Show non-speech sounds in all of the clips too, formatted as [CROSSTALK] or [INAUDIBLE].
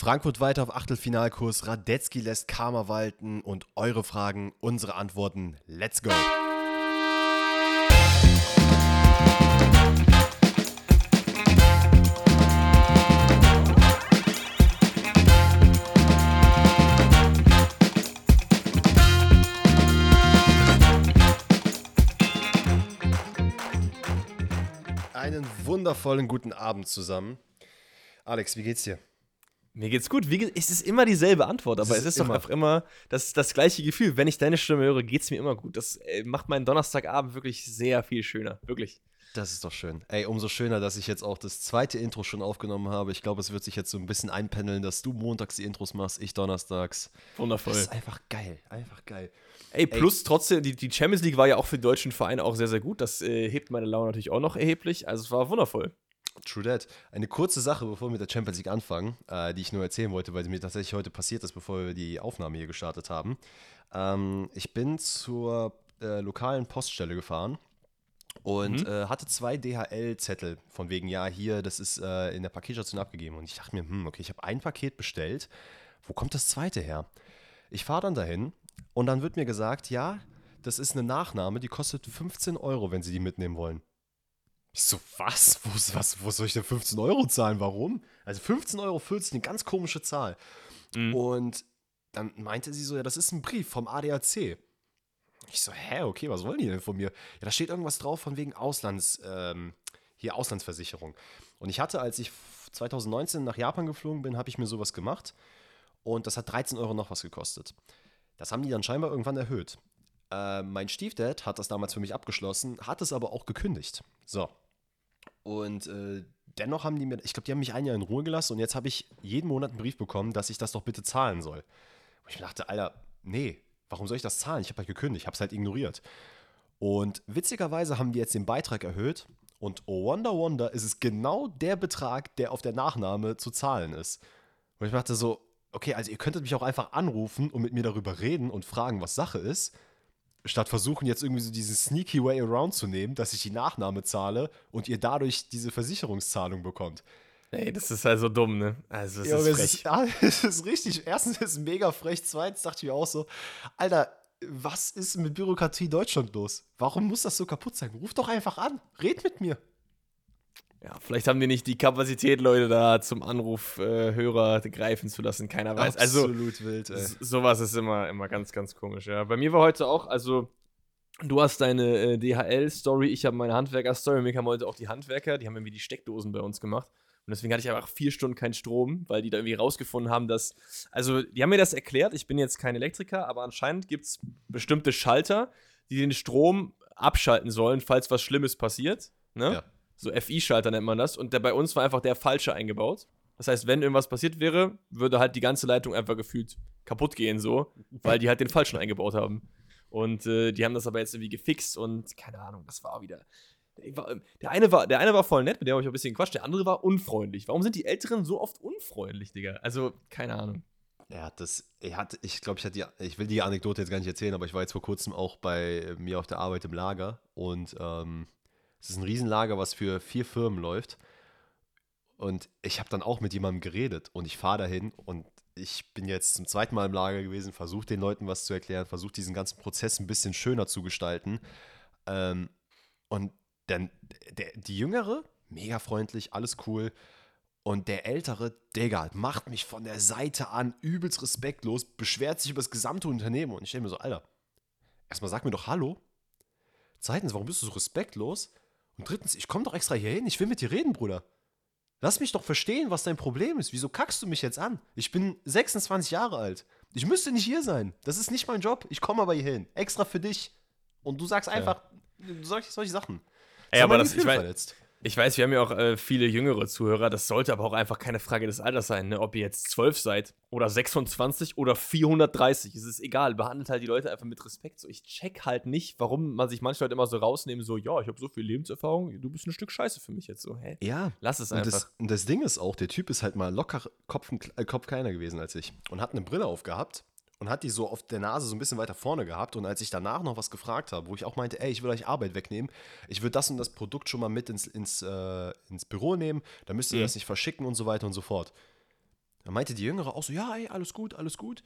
Frankfurt weiter auf Achtelfinalkurs, Radetzky lässt Karma walten und eure Fragen, unsere Antworten. Let's go! Einen wundervollen guten Abend zusammen. Alex, wie geht's dir? Mir geht's gut. Wie es ist immer dieselbe Antwort, aber es ist, es ist doch einfach immer das, das gleiche Gefühl. Wenn ich deine Stimme höre, geht's mir immer gut. Das äh, macht meinen Donnerstagabend wirklich sehr viel schöner. Wirklich. Das ist doch schön. Ey, umso schöner, dass ich jetzt auch das zweite Intro schon aufgenommen habe. Ich glaube, es wird sich jetzt so ein bisschen einpendeln, dass du montags die Intros machst, ich donnerstags. Wundervoll. Das ist einfach geil. Einfach geil. Ey, plus Ey. trotzdem, die, die Champions League war ja auch für die deutschen Vereine auch sehr, sehr gut. Das äh, hebt meine Laune natürlich auch noch erheblich. Also es war wundervoll. True that. Eine kurze Sache, bevor wir mit der Champions League anfangen, äh, die ich nur erzählen wollte, weil sie mir tatsächlich heute passiert ist, bevor wir die Aufnahme hier gestartet haben. Ähm, ich bin zur äh, lokalen Poststelle gefahren und mhm. äh, hatte zwei DHL-Zettel von wegen, ja, hier, das ist äh, in der Paketstation abgegeben. Und ich dachte mir, hm, okay, ich habe ein Paket bestellt. Wo kommt das zweite her? Ich fahre dann dahin und dann wird mir gesagt, ja, das ist eine Nachnahme, die kostet 15 Euro, wenn Sie die mitnehmen wollen. Ich so, was? Wo, was? wo soll ich denn 15 Euro zahlen? Warum? Also 15,40 Euro, eine ganz komische Zahl. Mhm. Und dann meinte sie so, ja, das ist ein Brief vom ADAC. Ich so, hä, okay, was wollen die denn von mir? Ja, da steht irgendwas drauf von wegen Auslands, ähm, hier Auslandsversicherung. Und ich hatte, als ich 2019 nach Japan geflogen bin, habe ich mir sowas gemacht. Und das hat 13 Euro noch was gekostet. Das haben die dann scheinbar irgendwann erhöht. Äh, mein Stiefdad hat das damals für mich abgeschlossen, hat es aber auch gekündigt. So. Und äh, dennoch haben die mir, ich glaube, die haben mich ein Jahr in Ruhe gelassen und jetzt habe ich jeden Monat einen Brief bekommen, dass ich das doch bitte zahlen soll. Und ich dachte, Alter, nee, warum soll ich das zahlen? Ich habe halt gekündigt, ich habe es halt ignoriert. Und witzigerweise haben die jetzt den Beitrag erhöht und oh Wonder Wonder ist es genau der Betrag, der auf der Nachnahme zu zahlen ist. Und ich dachte so, okay, also ihr könntet mich auch einfach anrufen und mit mir darüber reden und fragen, was Sache ist statt versuchen jetzt irgendwie so diesen sneaky way around zu nehmen, dass ich die Nachnahme zahle und ihr dadurch diese Versicherungszahlung bekommt. Ey, das ist halt so dumm, ne? Also, das ja, ist frech. Ist, ja, [LAUGHS] es ist richtig. Erstens ist es mega frech. Zweitens dachte ich mir auch so, Alter, was ist mit Bürokratie Deutschland los? Warum muss das so kaputt sein? Ruf doch einfach an. Red mit mir. Ja, vielleicht haben die nicht die Kapazität, Leute da zum Anrufhörer äh, greifen zu lassen. Keiner weiß. Also, Absolut also, wild, ey. Sowas ist immer, immer ganz, ganz komisch, ja. Bei mir war heute auch, also, du hast deine äh, DHL-Story, ich habe meine Handwerker-Story. Mir kamen heute auch die Handwerker, die haben irgendwie die Steckdosen bei uns gemacht. Und deswegen hatte ich einfach vier Stunden keinen Strom, weil die da irgendwie rausgefunden haben, dass. Also, die haben mir das erklärt. Ich bin jetzt kein Elektriker, aber anscheinend gibt es bestimmte Schalter, die den Strom abschalten sollen, falls was Schlimmes passiert. Ne? Ja. So FI-Schalter nennt man das. Und der bei uns war einfach der falsche eingebaut. Das heißt, wenn irgendwas passiert wäre, würde halt die ganze Leitung einfach gefühlt kaputt gehen, so, weil die halt den falschen eingebaut haben. Und äh, die haben das aber jetzt irgendwie gefixt und keine Ahnung, das war wieder. Der eine war, der eine war voll nett, mit dem habe ich ein bisschen gequatscht, der andere war unfreundlich. Warum sind die Älteren so oft unfreundlich, Digga? Also, keine Ahnung. Ja, das, er hat, ich glaube, ich hatte die, ich will die Anekdote jetzt gar nicht erzählen, aber ich war jetzt vor kurzem auch bei mir auf der Arbeit im Lager und ähm, es ist ein Riesenlager, was für vier Firmen läuft. Und ich habe dann auch mit jemandem geredet und ich fahre dahin und ich bin jetzt zum zweiten Mal im Lager gewesen, versuche den Leuten was zu erklären, versuche diesen ganzen Prozess ein bisschen schöner zu gestalten. Ähm, und dann der, die Jüngere, mega freundlich, alles cool. Und der Ältere, Digga, macht mich von der Seite an übelst respektlos, beschwert sich über das gesamte Unternehmen. Und ich stelle mir so, Alter, erstmal sag mir doch Hallo. Zweitens, warum bist du so respektlos? Und drittens, ich komme doch extra hier hin, ich will mit dir reden, Bruder. Lass mich doch verstehen, was dein Problem ist. Wieso kackst du mich jetzt an? Ich bin 26 Jahre alt. Ich müsste nicht hier sein. Das ist nicht mein Job. Ich komme aber hier hin. Extra für dich. Und du sagst einfach ja. solche, solche Sachen. Ey, aber das, ich, mein, verletzt. Ich weiß, wir haben ja auch äh, viele jüngere Zuhörer. Das sollte aber auch einfach keine Frage des Alters sein. Ne? Ob ihr jetzt 12 seid oder 26 oder 430. Es ist egal. Behandelt halt die Leute einfach mit Respekt. So, ich check halt nicht, warum man sich manche Leute immer so rausnehmen, so, ja, ich habe so viel Lebenserfahrung, du bist ein Stück Scheiße für mich jetzt. So, hä? Ja. Lass es einfach. Und das, und das Ding ist auch, der Typ ist halt mal locker Kopf, äh, Kopf kleiner gewesen als ich und hat eine Brille aufgehabt und hat die so auf der Nase so ein bisschen weiter vorne gehabt. Und als ich danach noch was gefragt habe, wo ich auch meinte, ey, ich will euch Arbeit wegnehmen, ich würde das und das Produkt schon mal mit ins, ins, äh, ins Büro nehmen, dann müsst ihr mhm. das nicht verschicken und so weiter und so fort. Da meinte die Jüngere auch so, ja, ey, alles gut, alles gut.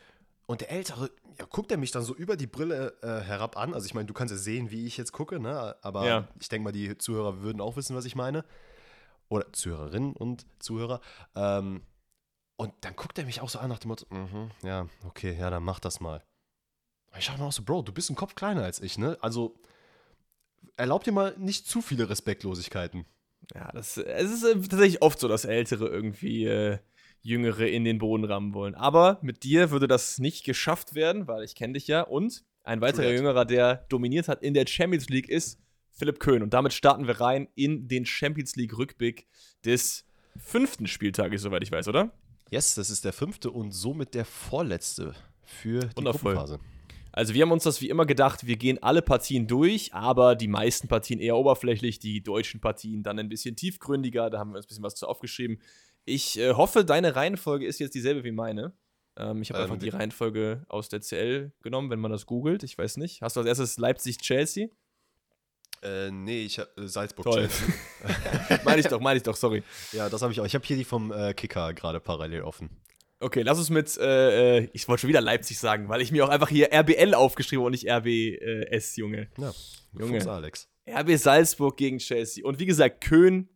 Und der Ältere, ja, guckt er mich dann so über die Brille äh, herab an. Also ich meine, du kannst ja sehen, wie ich jetzt gucke, ne? Aber Ja. ich denke mal, die Zuhörer würden auch wissen, was ich meine. Oder Zuhörerinnen und Zuhörer. Ähm, und dann guckt er mich auch so an nach dem Motto, mhm, ja, okay, ja, dann mach das mal. Und ich dachte mir auch so, Bro, du bist ein Kopf kleiner als ich, ne? Also erlaub dir mal nicht zu viele Respektlosigkeiten. Ja, das, es ist äh, tatsächlich oft so, dass Ältere irgendwie äh, Jüngere in den Boden rammen wollen. Aber mit dir würde das nicht geschafft werden, weil ich kenne dich ja. Und ein weiterer that. Jüngerer, der dominiert hat in der Champions League, ist Philipp Köhn. Und damit starten wir rein in den Champions League-Rückblick des fünften Spieltages, soweit ich weiß, oder? Yes, das ist der fünfte und somit der vorletzte für die Wundervoll. Gruppenphase. Also wir haben uns das wie immer gedacht, wir gehen alle Partien durch, aber die meisten Partien eher oberflächlich, die deutschen Partien dann ein bisschen tiefgründiger, da haben wir uns ein bisschen was zu aufgeschrieben. Ich äh, hoffe, deine Reihenfolge ist jetzt dieselbe wie meine. Ähm, ich habe Ähm, einfach die die- Reihenfolge aus der CL genommen, wenn man das googelt, ich weiß nicht. Hast du als erstes Leipzig-Chelsea? Äh, nee, ich hab äh, Salzburg. Toll. Chelsea. [LAUGHS] meine ich doch, meine ich doch, sorry. Ja, das habe ich auch. Ich habe hier die vom äh, Kicker gerade parallel offen. Okay, lass uns mit, äh, äh, ich wollte schon wieder Leipzig sagen, weil ich mir auch einfach hier RBL aufgeschrieben habe und nicht RBS, Junge. Ja, Junge. Alex. RB Salzburg gegen Chelsea. Und wie gesagt, Köhn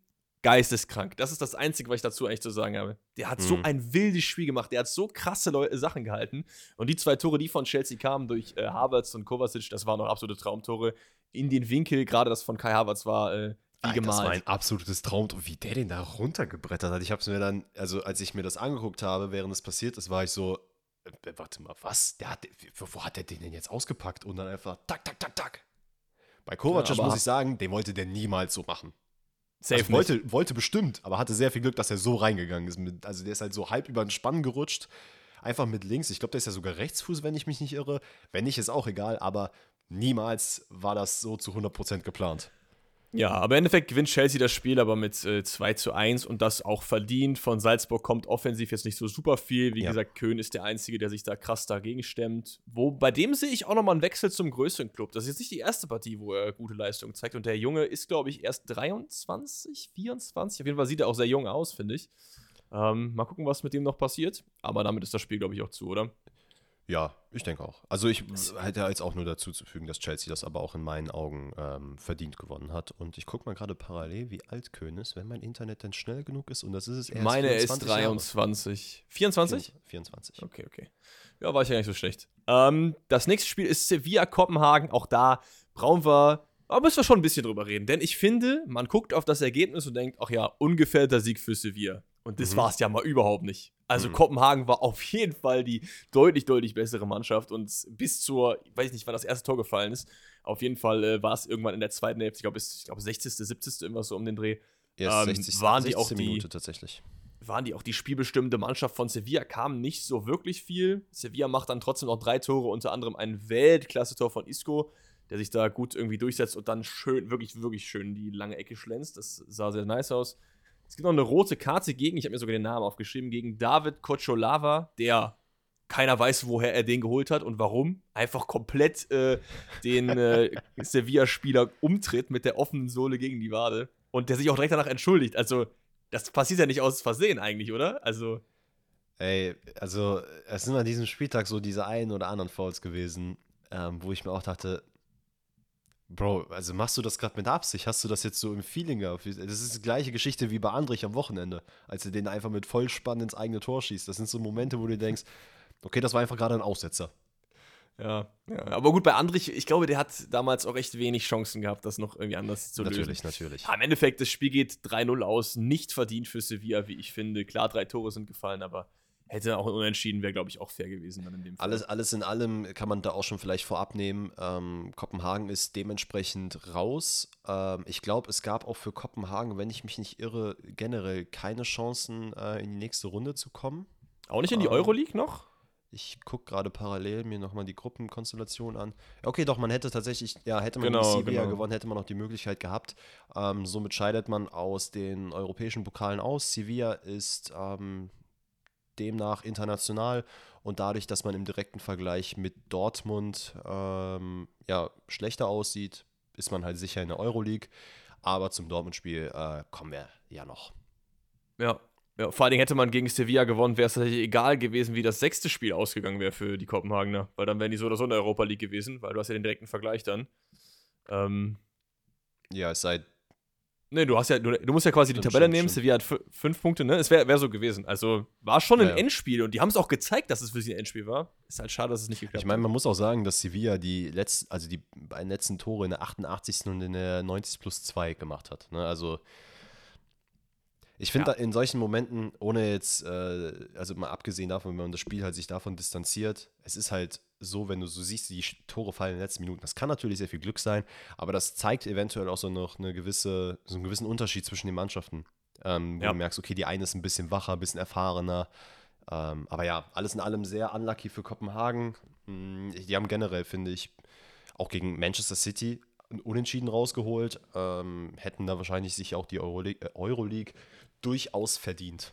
geisteskrank. Das ist das Einzige, was ich dazu eigentlich zu sagen habe. Der hat so Mhm. ein wildes Spiel gemacht. Der hat so krasse Leu Sachen gehalten. Und die zwei Tore, die von Chelsea kamen durch äh, Havertz und Kovacic, das waren noch absolute Traumtore. In den Winkel, gerade das von Kai Havertz war äh, wie Das war ein absolutes Traum. Wie der den da runtergebrettert hat. Ich habe es mir dann, also als ich mir das angeguckt habe, während es passiert ist, war ich so, äh, warte mal, was? Der hat, wo, hat der den denn jetzt ausgepackt? Und dann einfach, tak, tak, tak, tak. Bei Kovacic Ja, muss ich sagen, den wollte der niemals so machen. Safe also wollte, wollte bestimmt, aber hatte sehr viel Glück, dass er so reingegangen ist. Mit, also der ist halt so halb über den Spann gerutscht. Einfach mit links. Ich glaube, der ist ja sogar Rechtsfuß, wenn ich mich nicht irre. Wenn nicht, ist auch egal, aber niemals war das so zu 100% geplant. Ja, aber im Endeffekt gewinnt Chelsea das Spiel aber mit äh, 2 zu 1 und das auch verdient. Von Salzburg kommt offensiv jetzt nicht so super viel. Wie Ja. gesagt, Köhn ist der Einzige, der sich da krass dagegen stemmt. Wo, bei dem sehe ich auch nochmal einen Wechsel zum größeren Club. Das ist jetzt nicht die erste Partie, wo er gute Leistung zeigt. Und der Junge ist, glaube ich, erst 23, 24. Auf jeden Fall sieht er auch sehr jung aus, finde ich. Ähm, mal gucken, was mit dem noch passiert. Aber damit ist das Spiel, glaube ich, auch zu, oder? Ja, ich denke auch. Also ich hätte jetzt auch nur dazu zu fügen, dass Chelsea das aber auch in meinen Augen ähm, verdient gewonnen hat. Und ich gucke mal gerade parallel, wie alt Köhn ist, wenn mein Internet denn schnell genug ist. Und das ist es erst Meine ist 24 Jahre. 23. 24? 24. Okay, okay. Ja, war ich ja nicht so schlecht. Ähm, das nächste Spiel ist Sevilla Kopenhagen. Auch da brauchen wir, aber müssen wir schon ein bisschen drüber reden. Denn ich finde, man guckt auf das Ergebnis und denkt, ach ja, ungefährder Sieg für Sevilla. Und das Mhm. war es ja mal überhaupt nicht. Also Mhm. Kopenhagen war auf jeden Fall die deutlich, deutlich bessere Mannschaft. Und bis zur, ich weiß nicht, wann das erste Tor gefallen ist, auf jeden Fall äh, war es irgendwann in der zweiten Hälfte, ich glaube, ich glaube 60., 70., irgendwas so um den Dreh. Erst Ähm, 60, waren die auch 60. die- Minute tatsächlich. waren die auch die spielbestimmende Mannschaft von Sevilla, kam nicht so wirklich viel. Sevilla macht dann trotzdem noch drei Tore, unter anderem ein Weltklasse-Tor von Isco, der sich da gut irgendwie durchsetzt und dann schön, wirklich, wirklich schön die lange Ecke schlänzt. Das sah sehr nice aus. Es gibt noch eine rote Karte gegen, ich habe mir sogar den Namen aufgeschrieben, gegen David Kocholava, der keiner weiß, woher er den geholt hat und warum. Einfach komplett äh, den äh, [LAUGHS] Sevilla-Spieler umtritt mit der offenen Sohle gegen die Wade und der sich auch direkt danach entschuldigt. Also, das passiert ja nicht aus Versehen eigentlich, oder? Also, Ey, also es sind an diesem Spieltag so diese einen oder anderen Fouls gewesen, ähm, wo ich mir auch dachte, Bro, also machst du das gerade mit Absicht? Hast du das jetzt so im Feeling gehabt? Das ist die gleiche Geschichte wie bei Andrich am Wochenende, als er den einfach mit Vollspann ins eigene Tor schießt. Das sind so Momente, wo du denkst, okay, das war einfach gerade ein Aussetzer. ja, ja. Aber gut, bei Andrich, ich glaube, der hat damals auch echt wenig Chancen gehabt, das noch irgendwie anders zu lösen. natürlich, natürlich. Ja, Im Endeffekt, das Spiel geht 3-0 aus, nicht verdient für Sevilla, wie ich finde. Klar, drei Tore sind gefallen, aber hätte auch Unentschieden, wäre, glaube ich, auch fair gewesen dann in dem Fall. Alles, alles in allem kann man da auch schon vielleicht vorab nehmen. Ähm, Kopenhagen ist dementsprechend raus. Ähm, ich glaube, es gab auch für Kopenhagen, wenn ich mich nicht irre, generell keine Chancen, äh, in die nächste Runde zu kommen. Auch nicht in die ähm, Euroleague noch? Ich gucke gerade parallel mir nochmal die Gruppenkonstellation an. Okay, doch, man hätte tatsächlich, ja, hätte man Genau, gegen Sevilla genau. gewonnen, hätte man noch die Möglichkeit gehabt. Ähm, somit scheidet man aus den europäischen Pokalen aus. Sevilla ist ähm, demnach international und dadurch, dass man im direkten Vergleich mit Dortmund ähm, ja, schlechter aussieht, ist man halt sicher in der Euroleague. Aber zum Dortmund-Spiel äh, kommen wir ja noch. Ja. Ja, vor allen Dingen hätte man gegen Sevilla gewonnen, wäre es tatsächlich egal gewesen, wie das sechste Spiel ausgegangen wäre für die Kopenhagener. Weil dann wären die so oder so in der Europa League gewesen, weil du hast ja den direkten Vergleich dann. Ähm, Ja, es sei. Ne, du hast ja, du, du musst ja quasi die Stimmt, Tabelle stimmt, nehmen, stimmt. Sevilla hat fü- fünf Punkte, ne? Es wäre wär so gewesen. Also war schon ein Ja. Endspiel und die haben es auch gezeigt, dass es für sie ein Endspiel war. Ist halt schade, dass es nicht geklappt Ich meine, man muss auch sagen, dass Sevilla die letzten, also die beiden letzten Tore in der 88. und in der 90 plus 2 gemacht hat. Ne? Also ich finde Ja. in solchen Momenten, ohne jetzt, äh, also mal abgesehen davon, wenn man das Spiel halt sich davon distanziert, es ist halt so, wenn du so siehst, die Tore fallen in den letzten Minuten. Das kann natürlich sehr viel Glück sein, aber das zeigt eventuell auch so noch eine gewisse, so einen gewissen Unterschied zwischen den Mannschaften. Ähm, wo Ja. du merkst, okay, die eine ist ein bisschen wacher, ein bisschen erfahrener. Ähm, aber ja, alles in allem sehr unlucky für Kopenhagen. Mm, Die haben generell, finde ich, auch gegen Manchester City Unentschieden rausgeholt. Ähm, hätten da wahrscheinlich sich auch die Euroleague, äh, Euroleague durchaus verdient.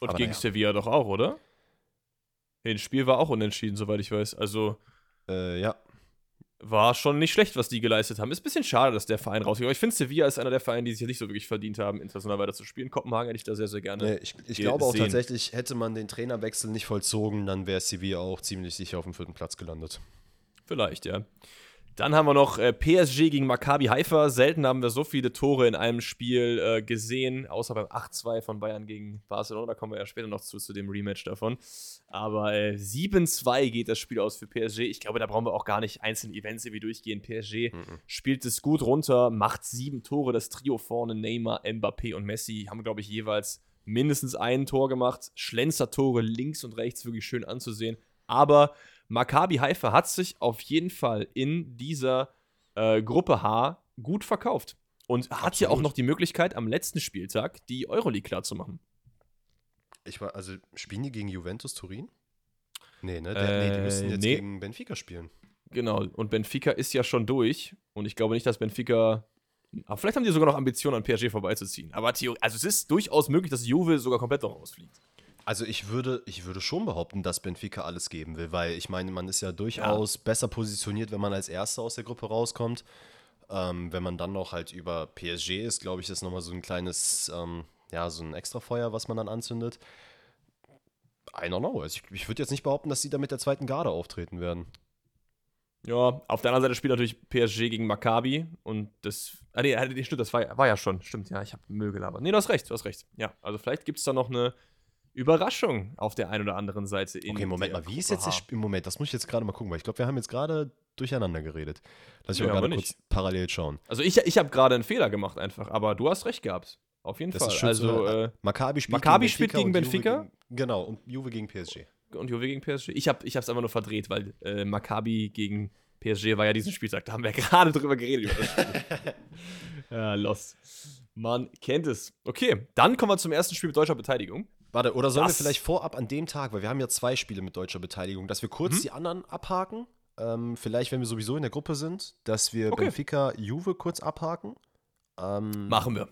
Und Aber gegen naja. Sevilla doch auch, oder? Das Spiel war auch unentschieden, soweit ich weiß. Also Äh, ja, war schon nicht schlecht, was die geleistet haben. Ist ein bisschen schade, dass der Verein rausgeht. Aber ich finde, Sevilla ist einer der Vereine, die sich ja nicht so wirklich verdient haben, international weiter zu spielen. Kopenhagen hätte ich da sehr, sehr gerne. nee, ich, ich glaube auch tatsächlich, hätte man den Trainerwechsel nicht vollzogen, dann wäre Sevilla auch ziemlich sicher auf dem vierten Platz gelandet. Vielleicht, ja. Dann haben wir noch äh, PSG gegen Maccabi Haifa. Selten haben wir so viele Tore in einem Spiel äh, gesehen, außer beim 8-2 von Bayern gegen Barcelona. Da kommen wir ja später noch zu, zu dem Rematch davon. Aber äh, 7-2 geht das Spiel aus für PSG. Ich glaube, da brauchen wir auch gar nicht einzelne Events irgendwie durchgehen. PSG Mhm. spielt es gut runter, macht sieben Tore. Das Trio vorne, Neymar, Mbappé und Messi, haben, glaube ich, jeweils mindestens ein Tor gemacht. Schlenzer-Tore links und rechts wirklich schön anzusehen. Aber Maccabi Haifa hat sich auf jeden Fall in dieser äh, Gruppe H gut verkauft. Und hat ja auch Absolut. noch die Möglichkeit, am letzten Spieltag die Euroleague klar zu machen. Ich war, also spielen die gegen Juventus Turin? Nee, ne? Der, nee, die müssen Äh, jetzt nee. gegen Benfica spielen. Genau, und Benfica ist ja schon durch. Und ich glaube nicht, dass Benfica. Aber vielleicht haben die sogar noch Ambitionen, an PSG vorbeizuziehen. Aber Theo, also es ist durchaus möglich, dass Juve sogar komplett noch rausfliegt. Also ich würde, ich würde schon behaupten, dass Benfica alles geben will, weil ich meine, man ist ja durchaus besser positioniert, wenn man als Erster aus der Gruppe rauskommt. Ähm, wenn man dann noch halt über PSG ist, glaube ich, das ist nochmal so ein kleines, ähm, ja, so ein Extrafeuer, was man dann anzündet. I don't know. Also ich, ich würde jetzt nicht behaupten, dass sie da mit der zweiten Garde auftreten werden. Ja, auf der anderen Seite spielt natürlich PSG gegen Maccabi und das. Ah, nee, nee, stimmt, das war, ja- war ja schon. Stimmt, ja, ich habe Müll gelabert. Nee, du hast recht, du hast recht. Ja, also vielleicht gibt es da noch eine Überraschung auf der einen oder anderen Seite. In Okay, Moment mal, wie ist jetzt. Spiel? Moment, das muss ich jetzt gerade mal gucken, weil ich glaube, wir haben jetzt gerade durcheinander geredet. Lass ich Nee, mal gerade kurz parallel schauen. Also ich, ich habe gerade einen Fehler gemacht einfach, aber du hast recht gehabt. Auf jeden Das Fall. ist schön also, äh, Maccabi spielt Maccabi spielt gegen und Juve Benfica? Gegen, genau, und Juve gegen PSG. und Juve gegen PSG. Ich habe es einfach nur verdreht, weil äh, Maccabi gegen PSG war ja diesen Spieltag. Da haben wir ja [LAUGHS] gerade drüber geredet. Über das Spiel. [LAUGHS] ja, lost. Man kennt es. Okay, dann kommen wir zum ersten Spiel mit deutscher Beteiligung. Warte, oder sollen Das- wir vielleicht vorab an dem Tag, weil wir haben ja zwei Spiele mit deutscher Beteiligung, dass wir kurz Mhm. die anderen abhaken? Ähm, vielleicht, wenn wir sowieso in der Gruppe sind, dass wir Okay. Benfica Juve kurz abhaken. Ähm, Machen wir.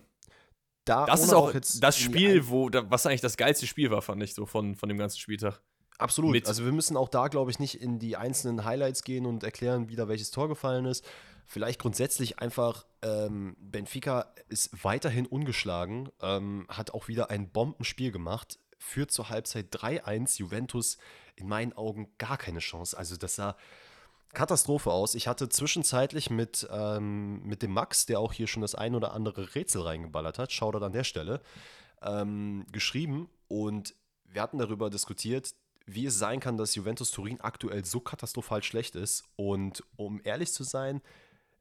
Da Das ist auch jetzt das Spiel, wo, was eigentlich das geilste Spiel war, fand ich so von, von dem ganzen Spieltag. Absolut. mit- Also wir müssen auch da, glaube ich, nicht in die einzelnen Highlights gehen und erklären, wie da welches Tor gefallen ist. Vielleicht grundsätzlich einfach, ähm, Benfica ist weiterhin ungeschlagen, ähm, hat auch wieder ein Bombenspiel gemacht, führt zur Halbzeit 3-1. Juventus in meinen Augen gar keine Chance. Also das sah Katastrophe aus. Ich hatte zwischenzeitlich mit, ähm, mit dem Max, der auch hier schon das ein oder andere Rätsel reingeballert hat, Shoutout an der Stelle, ähm, geschrieben und wir hatten darüber diskutiert, wie es sein kann, dass Juventus Turin aktuell so katastrophal schlecht ist. Und um ehrlich zu sein,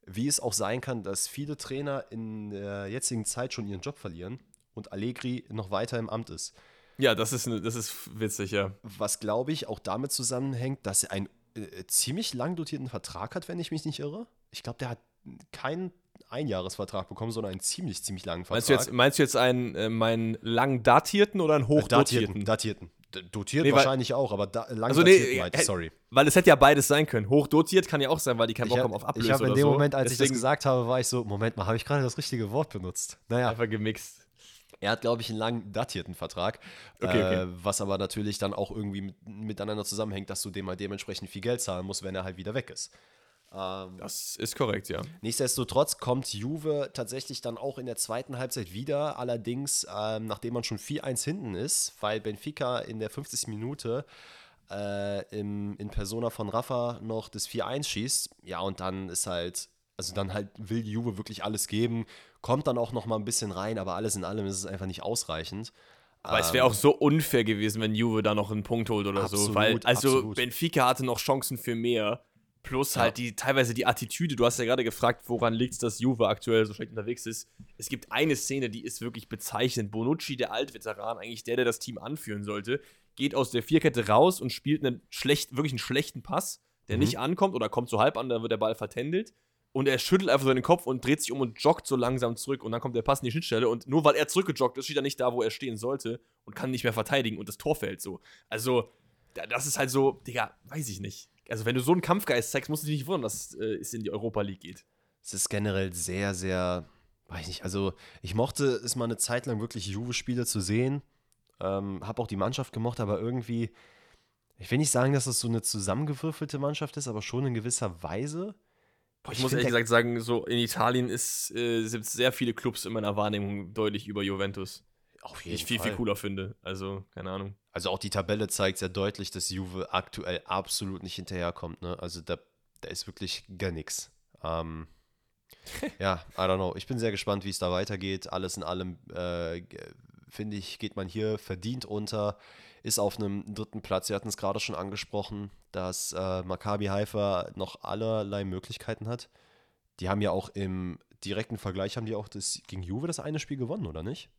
wie es auch sein kann, dass viele Trainer in der jetzigen Zeit schon ihren Job verlieren und Allegri noch weiter im Amt ist. Ja, das ist, ne, das ist witzig, ja. Was, glaube ich, auch damit zusammenhängt, dass er einen äh, ziemlich lang dotierten Vertrag hat, wenn ich mich nicht irre. Ich glaube, der hat keinen Einjahresvertrag bekommen, sondern einen ziemlich, ziemlich langen Vertrag. Meinst du jetzt, meinst du jetzt einen, äh, meinen lang datierten oder einen Äh, hochdotierten? datierten. Dotiert Nee, weil- wahrscheinlich auch, aber da, lang Also nee, ich, äh, sorry. Weil es hätte ja beides sein können. Hochdotiert kann ja auch sein, weil die keinen Bock Ich haben auf habe Ablöse hab in oder dem so. Moment, als ich Deswegen das gesagt habe, war ich so, Moment mal, habe ich gerade das richtige Wort benutzt? Naja, Einfach gemixt. er hat, glaube ich, einen lang datierten Vertrag, Okay, äh, okay. was aber natürlich dann auch irgendwie mit, miteinander zusammenhängt, dass du dem halt dementsprechend viel Geld zahlen musst, wenn er halt wieder weg ist. Ähm, das ist korrekt, ja. Nichtsdestotrotz kommt Juve tatsächlich dann auch in der zweiten Halbzeit wieder. Allerdings, ähm, nachdem man schon 4-1 hinten ist, weil Benfica in der 50. Minute äh, im, in Persona von Rafa noch das 4-1 schießt. Ja, und dann ist halt, also dann halt will die Juve wirklich alles geben, kommt dann auch noch mal ein bisschen rein, aber alles in allem ist es einfach nicht ausreichend. Aber ähm, es wäre auch so unfair gewesen, wenn Juve da noch einen Punkt holt oder absolut, so. Weil, also absolut. Benfica hatte noch Chancen für mehr. Plus ja. halt die teilweise die Attitüde. Du hast ja gerade gefragt, woran liegt es, dass Juve aktuell so schlecht unterwegs ist. Es gibt eine Szene, die ist wirklich bezeichnend. Bonucci, der Altveteran, eigentlich der, der das Team anführen sollte, geht aus der Vierkette raus und spielt einen schlecht, wirklich einen schlechten Pass, der mhm. nicht ankommt oder kommt so halb an, dann wird der Ball vertändelt. Und er schüttelt einfach so den Kopf und dreht sich um und joggt so langsam zurück. Und dann kommt der Pass in die Schnittstelle. Und nur weil er zurückgejoggt ist, steht er nicht da, wo er stehen sollte und kann nicht mehr verteidigen. Und das Tor fällt so. Also, das ist halt so, Digga, weiß ich nicht. Also, wenn du so einen Kampfgeist zeigst, musst du dich nicht wundern, dass äh, es in die Europa League geht. Es ist generell sehr, sehr, weiß ich nicht. Also, ich mochte es mal eine Zeit lang wirklich Juve-Spiele zu sehen. Ähm, hab auch die Mannschaft gemocht, aber irgendwie, ich will nicht sagen, dass es das so eine zusammengewürfelte Mannschaft ist, aber schon in gewisser Weise. Boah, ich, ich muss ehrlich gesagt sagen, so in Italien ist, äh, sind sehr viele Clubs in meiner Wahrnehmung deutlich über Juventus. Auf jeden ich viel, Fall. viel cooler finde. Also, keine Ahnung. Also auch die Tabelle zeigt sehr deutlich, dass Juve aktuell absolut nicht hinterherkommt. Ne? Also da, da ist wirklich gar nichts. Ähm, [LAUGHS] ja, I don't know. Ich bin sehr gespannt, wie es da weitergeht. Alles in allem, äh, finde ich, geht man hier verdient unter ist auf einem dritten Platz. Sie hatten es gerade schon angesprochen, dass äh, Maccabi Haifa noch allerlei Möglichkeiten hat. Die haben ja auch im direkten Vergleich, haben die auch das, gegen Juve das eine Spiel gewonnen, oder nicht?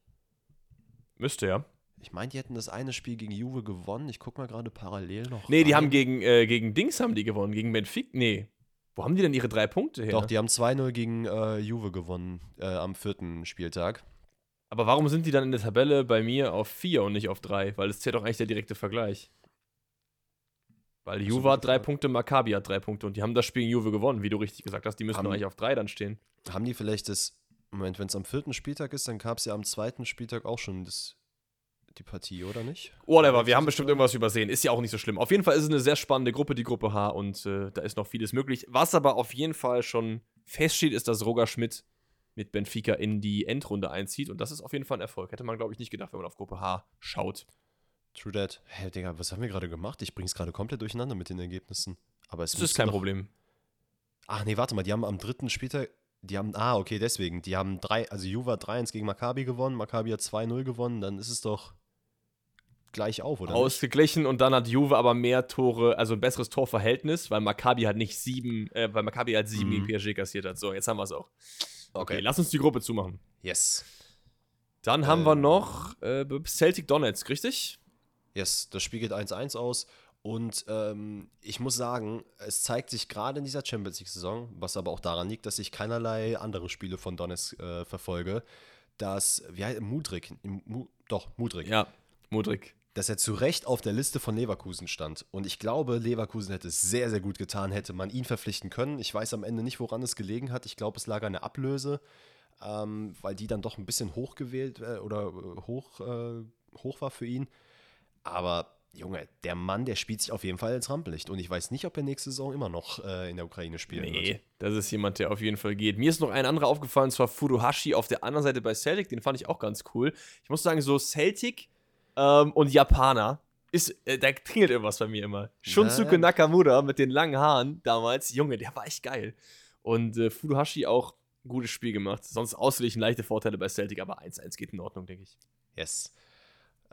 Müsste ja. Ich meine, die hätten das eine Spiel gegen Juve gewonnen. Ich gucke mal gerade parallel noch. Nee, rein. die haben gegen, äh, gegen Dings haben die gewonnen, gegen Benfica. Nee. Wo haben die denn ihre drei Punkte her? Doch, die haben 2-0 gegen äh, Juve gewonnen äh, am vierten Spieltag. Aber warum sind die dann in der Tabelle bei mir auf 4 und nicht auf 3? Weil es zählt doch eigentlich der direkte Vergleich. Weil Juve hat drei Punkte, Maccabi hat drei Punkte und die haben das Spiel in Juve gewonnen, wie du richtig gesagt hast. Die müssen haben, eigentlich auf 3 dann stehen. Haben die vielleicht das, Moment, wenn es am vierten Spieltag ist, dann gab es ja am zweiten Spieltag auch schon das, die Partie, oder nicht? Whatever, wir haben bestimmt irgendwas übersehen. Ist ja auch nicht so schlimm. Auf jeden Fall ist es eine sehr spannende Gruppe, die Gruppe H, und äh, da ist noch vieles möglich. Was aber auf jeden Fall schon feststeht, ist, dass Roger Schmidt mit Benfica in die Endrunde einzieht. Und das ist auf jeden Fall ein Erfolg. Hätte man, glaube ich, nicht gedacht, wenn man auf Gruppe H schaut. True that. Hä, hey, Digga, was haben wir gerade gemacht? Ich bring's gerade komplett durcheinander mit den Ergebnissen. Aber es das ist kein. Problem. Ach nee, warte mal, die haben am dritten Spieltag, die haben, ah, okay, deswegen, die haben drei, also Juve hat 3-1 gegen Maccabi gewonnen, Maccabi hat 2-0 gewonnen, dann ist es doch gleich auf, oder? Ausgeglichen nicht? und dann hat Juve aber mehr Tore, also ein besseres Torverhältnis, weil Maccabi hat nicht sieben, äh, weil Maccabi halt sieben mhm. gegen PSG kassiert hat. So, jetzt haben wir es auch. Okay, lass uns die Gruppe zumachen. Yes. Dann haben wir ähm. noch äh, Celtic Donetsk, richtig? Yes, das Spiel geht 1-1 aus. Und ähm, ich muss sagen, es zeigt sich gerade in dieser Champions League-Saison, was aber auch daran liegt, dass ich keinerlei andere Spiele von Donetsk äh, verfolge, dass, wie heißt Mudrik, Mu, doch, Mudrik. Ja, Mudrik dass er zu Recht auf der Liste von Leverkusen stand. Und ich glaube, Leverkusen hätte es sehr, sehr gut getan, hätte man ihn verpflichten können. Ich weiß am Ende nicht, woran es gelegen hat. Ich glaube, es lag an der Ablöse, ähm, weil die dann doch ein bisschen hoch gewählt äh, oder äh, hoch, äh, hoch war für ihn. Aber Junge, der Mann, der spielt sich auf jeden Fall ins Rampenlicht. Und ich weiß nicht, ob er nächste Saison immer noch äh, in der Ukraine spielen nee, wird. Nee, das ist jemand, der auf jeden Fall geht. Mir ist noch ein anderer aufgefallen, und zwar Furuhashi auf der anderen Seite bei Celtic. Den fand ich auch ganz cool. Ich muss sagen, so Celtic ähm, und Japaner. Ist, äh, da klingelt irgendwas bei mir immer. Shunsuke Nakamura mit den langen Haaren damals. Junge, der war echt geil. Und äh, Furuhashi auch ein gutes Spiel gemacht. Sonst ausgeglichen leichte Vorteile bei Celtic, aber 1-1 geht in Ordnung, denke ich. Yes.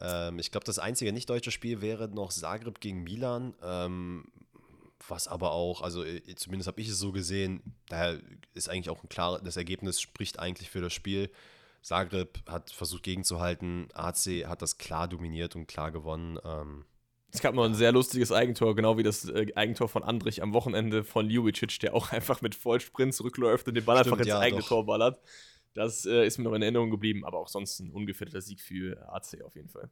Ähm, ich glaube, das einzige nicht-deutsche Spiel wäre noch Zagreb gegen Milan. Ähm, was aber auch, also äh, zumindest habe ich es so gesehen, daher ist eigentlich auch ein klares, das Ergebnis spricht eigentlich für das Spiel. Zagreb hat versucht gegenzuhalten. AC hat das klar dominiert und klar gewonnen. Ähm, es gab noch ein sehr lustiges Eigentor, genau wie das äh, Eigentor von Andrich am Wochenende von Ljubicic, der auch [LAUGHS] einfach mit Vollsprints zurückläuft und den Ball einfach ins ja, eigene doch. Tor ballert. Das äh, ist mir noch in Erinnerung geblieben, aber auch sonst ein ungefährdeter Sieg für AC auf jeden Fall.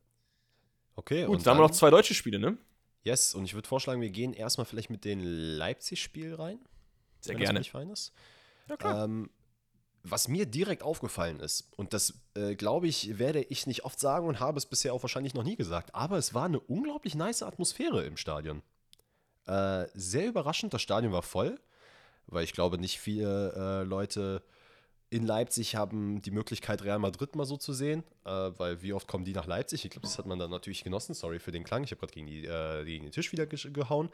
Okay, Gut, und dann haben wir noch zwei deutsche Spiele, ne? Yes, und ich würde vorschlagen, wir gehen erstmal vielleicht mit dem Leipzig-Spiel rein. Sehr gerne. Das nicht fein ist. Ja, klar. Ähm, was mir direkt aufgefallen ist, und das äh, glaube ich, werde ich nicht oft sagen und habe es bisher auch wahrscheinlich noch nie gesagt, aber es war eine unglaublich nice Atmosphäre im Stadion. Äh, sehr überraschend, das Stadion war voll. weil ich glaube, nicht viele äh, Leute in Leipzig haben die Möglichkeit, Real Madrid mal so zu sehen, äh, weil wie oft kommen die nach Leipzig? Ich glaube, das hat man dann natürlich genossen. Sorry für den Klang, ich habe gerade gegen, die, äh, gegen den Tisch wieder ge gehauen.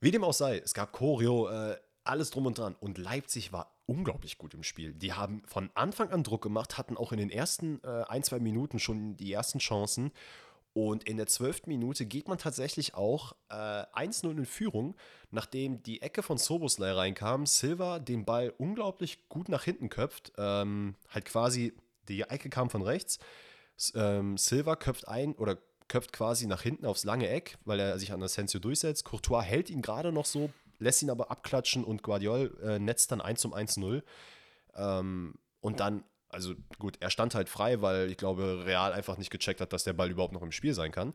Wie dem auch sei, es gab Choreo, äh, alles drum und dran. Und Leipzig war unglaublich gut im Spiel. Die haben von Anfang an Druck gemacht, hatten auch in den ersten äh, ein, zwei Minuten schon die ersten Chancen. Und in der zwölften Minute geht man tatsächlich auch äh, 1-0 in Führung, nachdem die Ecke von Soboslai reinkam. Silva den Ball unglaublich gut nach hinten köpft. Ähm, halt quasi, die Ecke kam von rechts. Ähm, Silva köpft ein oder köpft quasi nach hinten aufs lange Eck, weil er sich an Asensio durchsetzt. Courtois hält ihn gerade noch so, lässt ihn aber abklatschen und Guardiol äh, netzt dann 1 zum 1-0. Ähm, und dann also gut, er stand halt frei, weil ich glaube, Real einfach nicht gecheckt hat, dass der Ball überhaupt noch im Spiel sein kann.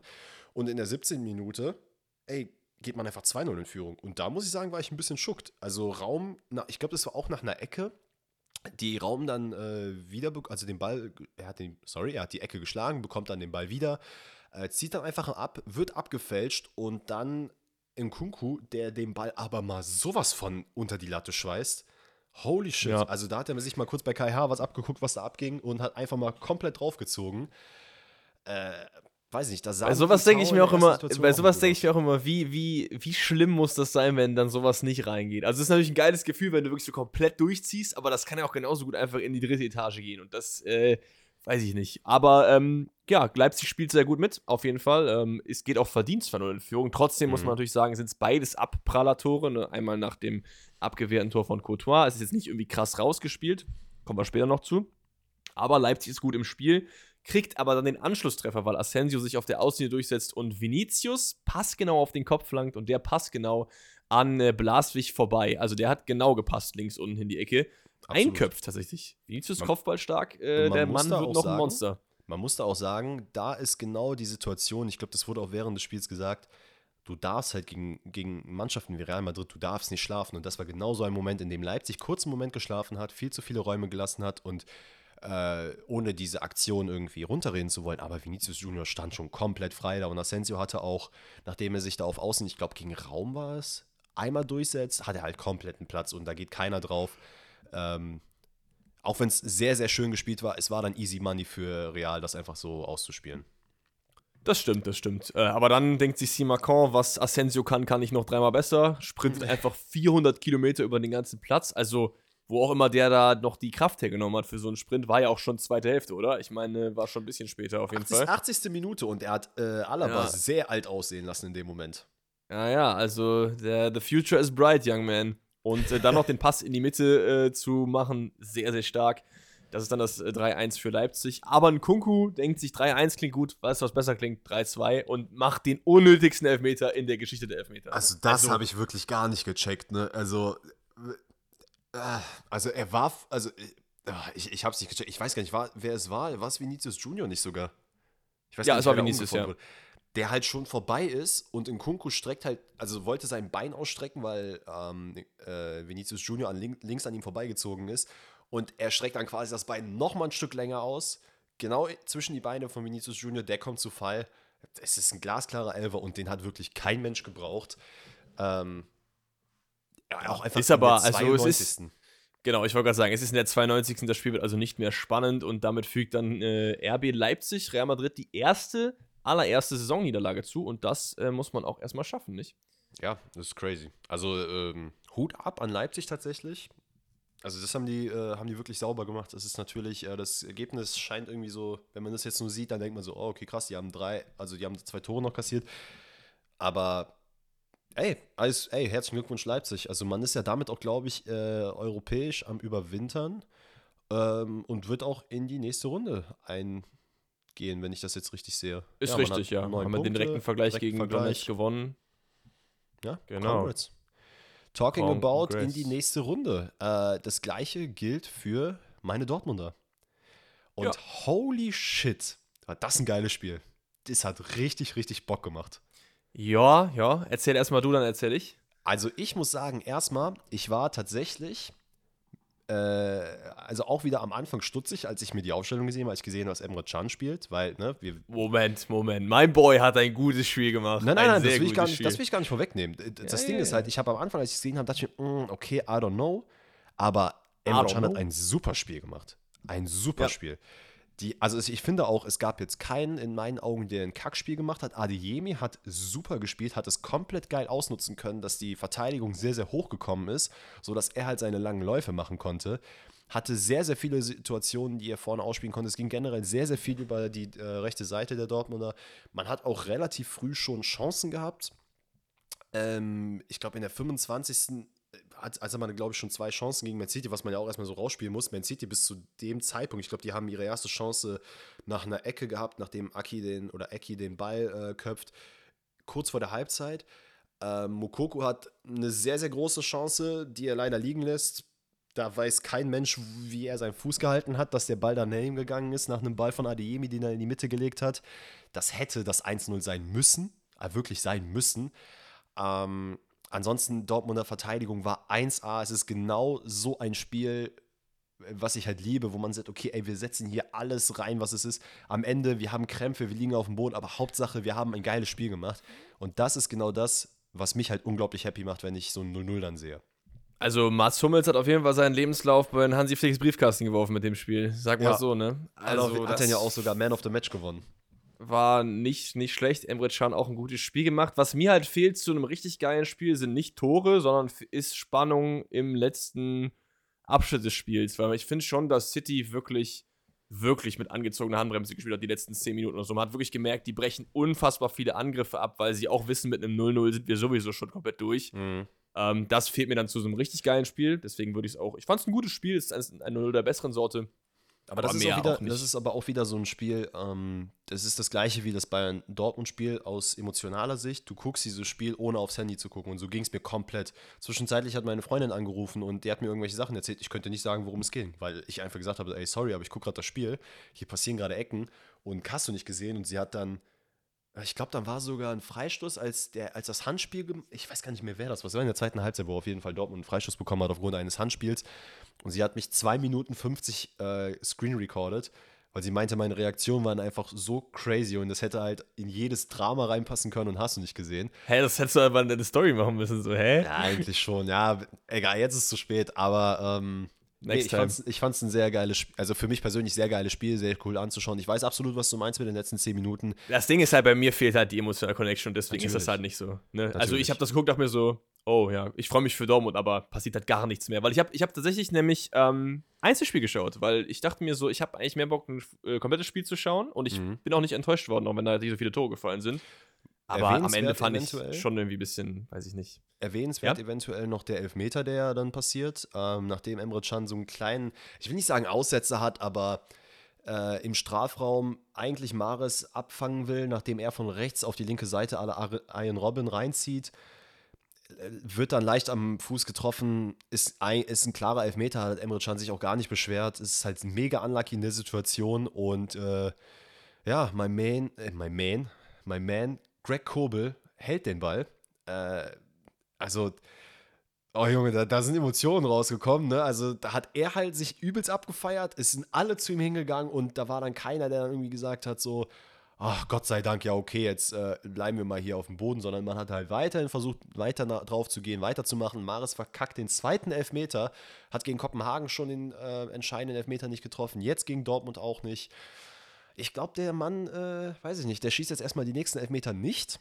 Und in der 17. Minute, ey, geht man einfach 2-0 in Führung. Und da muss ich sagen, war ich ein bisschen schuckt. Also Raum, na, ich glaube, das war auch nach einer Ecke, die Raum dann äh, wieder, also den Ball, er hat den, sorry, er hat die Ecke geschlagen, bekommt dann den Ball wieder, äh, zieht dann einfach ab, wird abgefälscht und dann in Kunku, der den Ball aber mal sowas von unter die Latte schweißt. Holy shit. Ja. Also da hat er sich mal kurz bei Kai was abgeguckt, was da abging und hat einfach mal komplett draufgezogen. Äh, weiß nicht, da sah Bei sowas denke ich mir auch immer, bei sowas denke ich mir auch immer, wie, wie, wie schlimm muss das sein, wenn dann sowas nicht reingeht. Also es ist natürlich ein geiles Gefühl, wenn du wirklich so komplett durchziehst, aber das kann ja auch genauso gut einfach in die dritte Etage gehen und das, äh, weiß ich nicht. Aber ähm, ja, Leipzig spielt sehr gut mit, auf jeden Fall. Ähm, es geht auch verdient 2-0 in Führung. Trotzdem mhm. muss man natürlich sagen, sind es beides Abprallatore. Ne? Einmal nach dem abgewehrten Tor von Courtois. Es ist jetzt nicht irgendwie krass rausgespielt. Kommen wir später noch zu. Aber Leipzig ist gut im Spiel, kriegt aber dann den Anschlusstreffer, weil Asensio sich auf der Außenlinie durchsetzt und Vinicius passgenau auf den Kopf flankt und der passgenau an äh, Blaswig vorbei. Also der hat genau gepasst links unten in die Ecke. Absolut. Einköpft tatsächlich. Vinicius Kopfball stark, äh, der Mann wird noch sagen, ein Monster. Man musste auch sagen, da ist genau die Situation, ich glaube, das wurde auch während des Spiels gesagt, du darfst halt gegen, gegen Mannschaften wie Real Madrid, du darfst nicht schlafen. Und das war genau so ein Moment, in dem Leipzig kurz einen Moment geschlafen hat, viel zu viele Räume gelassen hat und äh, ohne diese Aktion irgendwie runterreden zu wollen. Aber Vinicius Junior stand schon komplett frei da und Asensio hatte auch, nachdem er sich da auf Außen, ich glaube gegen Raum war es, einmal durchsetzt, hat er halt kompletten Platz und da geht keiner drauf. Ähm, auch wenn es sehr, sehr schön gespielt war, es war dann easy money für Real, das einfach so auszuspielen. Das stimmt, das stimmt. Äh, aber dann denkt sich Simacon, was Asensio kann, kann ich noch dreimal besser. Sprintet [LAUGHS] einfach 400 Kilometer über den ganzen Platz. Also, wo auch immer der da noch die Kraft hergenommen hat für so einen Sprint, war ja auch schon zweite Hälfte, oder? Ich meine, war schon ein bisschen später auf jeden 80, Fall. 80. Minute und er hat äh, Alaba ja. sehr alt aussehen lassen in dem Moment. Ja, ja, also der, the future is bright, young man. Und äh, dann noch den Pass in die Mitte äh, zu machen, sehr, sehr stark. Das ist dann das 3-1 äh, für Leipzig. Aber ein Kunku denkt sich, 3-1 klingt gut, weißt du, was besser klingt? 3-2 und macht den unnötigsten Elfmeter in der Geschichte der Elfmeter. Also, das also, habe ich wirklich gar nicht gecheckt, ne? Also, äh, also er war, also, äh, ich, ich habe es nicht gecheckt. Ich weiß gar nicht, war, wer es war. War es Vinicius Junior nicht sogar? Ich weiß ja, nicht, es war Vinicius, ja. Wurde der halt schon vorbei ist und in Kunku streckt halt, also wollte sein Bein ausstrecken, weil ähm, äh, Vinicius Junior an link, links an ihm vorbeigezogen ist und er streckt dann quasi das Bein nochmal ein Stück länger aus, genau zwischen die Beine von Vinicius Junior, der kommt zu Fall. Es ist ein glasklarer Elfer und den hat wirklich kein Mensch gebraucht. Ähm, ja, auch einfach ist aber, also es ist, Genau, ich wollte gerade sagen, es ist in der 92. Das Spiel wird also nicht mehr spannend und damit fügt dann äh, RB Leipzig, Real Madrid die erste allererste Saisonniederlage zu und das äh, muss man auch erstmal schaffen, nicht? Ja, das ist crazy. Also ähm, Hut ab an Leipzig tatsächlich. Also das haben die, äh, haben die wirklich sauber gemacht. Das ist natürlich, äh, das Ergebnis scheint irgendwie so, wenn man das jetzt nur sieht, dann denkt man so, oh, okay, krass, die haben drei, also die haben zwei Tore noch kassiert. Aber ey, alles, ey, herzlichen Glückwunsch Leipzig. Also man ist ja damit auch, glaube ich, äh, europäisch am Überwintern ähm, und wird auch in die nächste Runde ein gehen, wenn ich das jetzt richtig sehe. Ist ja, richtig, ja. Haben wir den direkten Vergleich direkten gegen Vergleich. gewonnen. Ja, genau. Congrats. Talking Congrats. about in die nächste Runde. Äh, das gleiche gilt für meine Dortmunder. Und ja. holy shit, war das ein geiles Spiel. Das hat richtig, richtig Bock gemacht. Ja, ja. Erzähl erstmal du, dann erzähl ich. Also ich muss sagen, erstmal, ich war tatsächlich äh, also auch wieder am Anfang stutzig, als ich mir die Aufstellung gesehen habe, als ich gesehen habe, dass Emre Can spielt, weil, ne, wir. Moment, Moment. Mein Boy hat ein gutes Spiel gemacht. Nein, nein, ein nein, das will, ich gar nicht, das Spiel. will ich gar nicht vorwegnehmen. Das Ja, Ding ja, ist halt, ich habe am Anfang, als ich es gesehen habe, dachte ich mir, mm, okay, I don't know. Aber Emre Can hat ein super Spiel gemacht. Ein super Ja. Die, also ich finde auch, es gab jetzt keinen in meinen Augen, der ein Kackspiel gemacht hat. Adeyemi hat super gespielt, hat es komplett geil ausnutzen können, dass die Verteidigung sehr, sehr hoch gekommen ist, sodass er halt seine langen Läufe machen konnte. Hatte sehr, sehr viele Situationen, die er vorne ausspielen konnte. Es ging generell sehr, sehr viel über die äh, rechte Seite der Dortmunder. Man hat auch relativ früh schon Chancen gehabt. Ähm, ich glaube, in der 25. hat also man, glaube ich, schon zwei Chancen gegen Man City, was man ja auch erstmal so rausspielen muss. Man City bis zu dem Zeitpunkt, ich glaube, die haben ihre erste Chance nach einer Ecke gehabt, nachdem Aki den oder Eki den Ball äh, köpft, kurz vor der Halbzeit. Ähm, Mokoko hat eine sehr, sehr große Chance, die er leider liegen lässt. Da weiß kein Mensch, wie er seinen Fuß gehalten hat, dass der Ball daneben gegangen ist, nach einem Ball von Adeyemi, den er in die Mitte gelegt hat. Das hätte das 1-0 sein müssen, äh, wirklich sein müssen. Ähm, ansonsten, Dortmunder Verteidigung war 1A. Es ist genau so ein Spiel, was ich halt liebe, wo man sagt, okay, ey, wir setzen hier alles rein, was es ist. Am Ende, wir haben Krämpfe, wir liegen auf dem Boden, aber Hauptsache, wir haben ein geiles Spiel gemacht. Und das ist genau das, was mich halt unglaublich happy macht, wenn ich so ein 0-0 dann sehe. Also Mats Hummels hat auf jeden Fall seinen Lebenslauf bei den Hansi Flicks Briefkasten geworfen mit dem Spiel. Sag mal Ja. so, ne? Also, hat das er ja auch sogar Man of the Match gewonnen. War nicht, nicht schlecht. Emre Can auch ein gutes Spiel gemacht. Was mir halt fehlt zu einem richtig geilen Spiel sind nicht Tore, sondern ist Spannung im letzten Abschnitt des Spiels. Weil ich finde schon, dass City wirklich, wirklich mit angezogener Handbremse gespielt hat, die letzten 10 Minuten oder so. Man hat wirklich gemerkt, die brechen unfassbar viele Angriffe ab, weil sie auch wissen, mit einem 0-0 sind wir sowieso schon komplett durch. Ähm, das fehlt mir dann zu so einem richtig geilen Spiel. Deswegen würde ich es auch. Ich fand es ein gutes Spiel. Es ist ein 0 der besseren Sorte. Aber das, ist wieder, das ist aber auch wieder so ein Spiel, ähm, das ist das gleiche wie das Bayern-Dortmund-Spiel aus emotionaler Sicht. Du guckst dieses Spiel, ohne aufs Handy zu gucken. Und so ging es mir komplett. Zwischenzeitlich hat meine Freundin angerufen und die hat mir irgendwelche Sachen erzählt. Ich könnte nicht sagen, worum es ging, weil ich einfach gesagt habe, ey, sorry, aber ich gucke gerade das Spiel. Hier passieren gerade Ecken und hast du nicht gesehen. Und sie hat dann, ich glaube, dann war sogar ein Freistoß, als, der, als das Handspiel, ich weiß gar nicht mehr, wer das war. Es war in der zweiten Halbzeit, wo auf jeden Fall Dortmund einen Freistoß bekommen hat aufgrund eines Handspiels. Und sie hat mich 2 Minuten 50 äh, screen recorded, weil sie meinte, meine Reaktionen waren einfach so crazy und das hätte halt in jedes Drama reinpassen können und hast du nicht gesehen. Hä, das hättest du aber eine Story machen müssen. So, hä? Ja, eigentlich schon. Ja, egal, jetzt ist es zu spät, aber ähm, nee, Next ich fand's, ich fand's ein sehr geiles Spiel, also für mich persönlich sehr geiles Spiel, sehr cool anzuschauen. Ich weiß absolut, was du meinst mit den letzten 10 Minuten. Das Ding ist halt, bei mir fehlt halt die emotionale Connection, deswegen ist das Natürlich. halt nicht so. Ne? Also Natürlich. ich habe das geguckt, dachte mir so, oh ja, ich freue mich für Dortmund, aber passiert halt gar nichts mehr. Weil ich habe ich hab tatsächlich nämlich ähm, Einzelspiel geschaut, weil ich dachte mir so, ich habe eigentlich mehr Bock, ein äh, komplettes Spiel zu schauen und ich Mhm. bin auch nicht enttäuscht worden, auch wenn da nicht so viele Tore gefallen sind. Aber am Ende fand ich schon irgendwie ein bisschen, weiß ich nicht. Erwähnenswert Ja? eventuell noch der Elfmeter, der dann passiert, ähm, nachdem Emre Can so einen kleinen, ich will nicht sagen Aussetzer hat, aber äh, im Strafraum eigentlich Mares abfangen will, nachdem er von rechts auf die linke Seite alle Ar- Iron Robin reinzieht. Wird dann leicht am Fuß getroffen, ist ein, ist ein klarer Elfmeter, hat Emre Can sich auch gar nicht beschwert. Ist halt mega unlucky in der Situation und äh, ja, mein Man, äh, mein Man, mein Man, Greg Kobel hält den Ball. Äh, also, oh Junge, da, da sind Emotionen rausgekommen, ne? Also, da hat er halt sich übelst abgefeiert, es sind alle zu ihm hingegangen und da war dann keiner, der dann irgendwie gesagt hat, so, ach Gott sei Dank, ja, okay, jetzt äh, bleiben wir mal hier auf dem Boden, sondern man hat halt weiterhin versucht, weiter drauf zu gehen, weiterzumachen. Maris verkackt den zweiten Elfmeter, hat gegen Kopenhagen schon den äh, entscheidenden Elfmeter nicht getroffen, jetzt gegen Dortmund auch nicht. Ich glaube, der Mann, äh, weiß ich nicht, der schießt jetzt erstmal die nächsten Elfmeter nicht.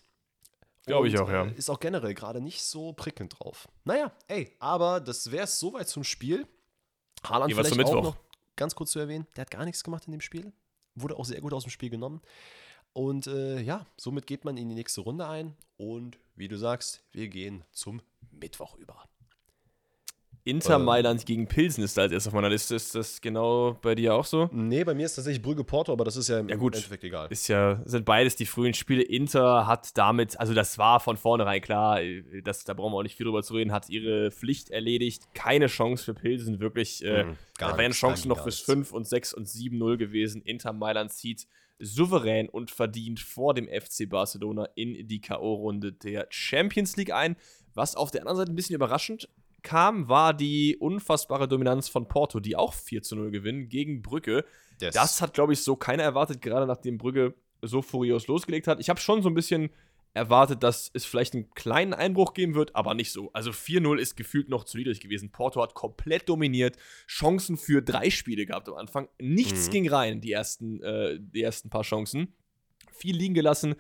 Glaube ich auch, ja. äh, Ist auch generell gerade nicht so prickelnd drauf. Naja, ey, aber das wäre es soweit zum Spiel. Haaland war's vielleicht auch noch ganz kurz zu erwähnen, der hat gar nichts gemacht in dem Spiel. Wurde auch sehr gut aus dem Spiel genommen. Und äh, ja, somit geht man in die nächste Runde ein. Und wie du sagst, wir gehen zum Mittwoch über. Inter Ähm. Mailand gegen Pilsen ist da als erstes auf meiner Liste. Ist das genau bei dir auch so? Nee, bei mir ist tatsächlich Brügge Porto, aber das ist ja im Ja, gut. Endeffekt egal. Ist ja, sind beides die frühen Spiele. Inter hat damit, also das war von vornherein klar, äh, das, da brauchen wir auch nicht viel drüber zu reden, hat ihre Pflicht erledigt. Keine Chance für Pilsen, wirklich. Äh, Mhm, da gar wären Chancen noch fürs nichts. 5 und 6 und 7-0 gewesen. Inter Mailand zieht souverän und verdient vor dem FC Barcelona in die K.O.-Runde der Champions League ein. Was auf der anderen Seite ein bisschen überraschend kam, war die unfassbare Dominanz von Porto, die auch 4 zu 0 gewinnen gegen Brügge. Yes. Das hat, glaube ich, so keiner erwartet, gerade nachdem Brügge so furios losgelegt hat. Ich habe schon so ein bisschen erwartet, dass es vielleicht einen kleinen Einbruch geben wird, aber nicht so. Also 4-0 ist gefühlt noch zu niedrig gewesen. Porto hat komplett dominiert, Chancen für drei Spiele gehabt am Anfang. Nichts Mhm. ging rein, die ersten, äh, die ersten paar Chancen. Viel liegen gelassen.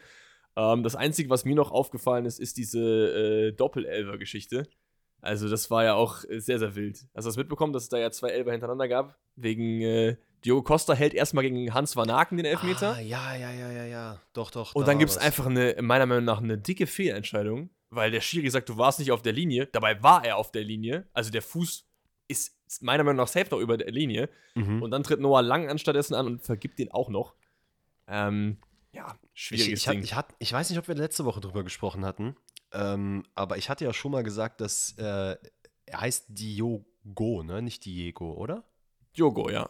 Ähm, das Einzige, was mir noch aufgefallen ist, ist diese äh, Doppelelfer-Geschichte. Also das war ja auch äh, sehr, sehr wild. Hast du das mitbekommen, dass es da ja zwei Elfer hintereinander gab? Wegen äh, Diogo Costa hält erstmal gegen Hans Van Aken den Elfmeter. Ah, ja, ja, ja, ja, ja. Doch, doch. Und da dann gibt es einfach eine, meiner Meinung nach, eine dicke Fehlentscheidung, weil der Schiri sagt, du warst nicht auf der Linie. Dabei war er auf der Linie. Also der Fuß ist meiner Meinung nach safe noch über der Linie. Mhm. Und dann tritt Noah Lang anstattdessen an und vergibt den auch noch. Ähm, ja, Ich, schwieriges ich, hat, Ding. ich, hat, ich weiß nicht, ob wir letzte Woche drüber gesprochen hatten, ähm, aber ich hatte ja schon mal gesagt, dass äh, er heißt Diogo, ne? Nicht Diego, oder? Jogo, ja.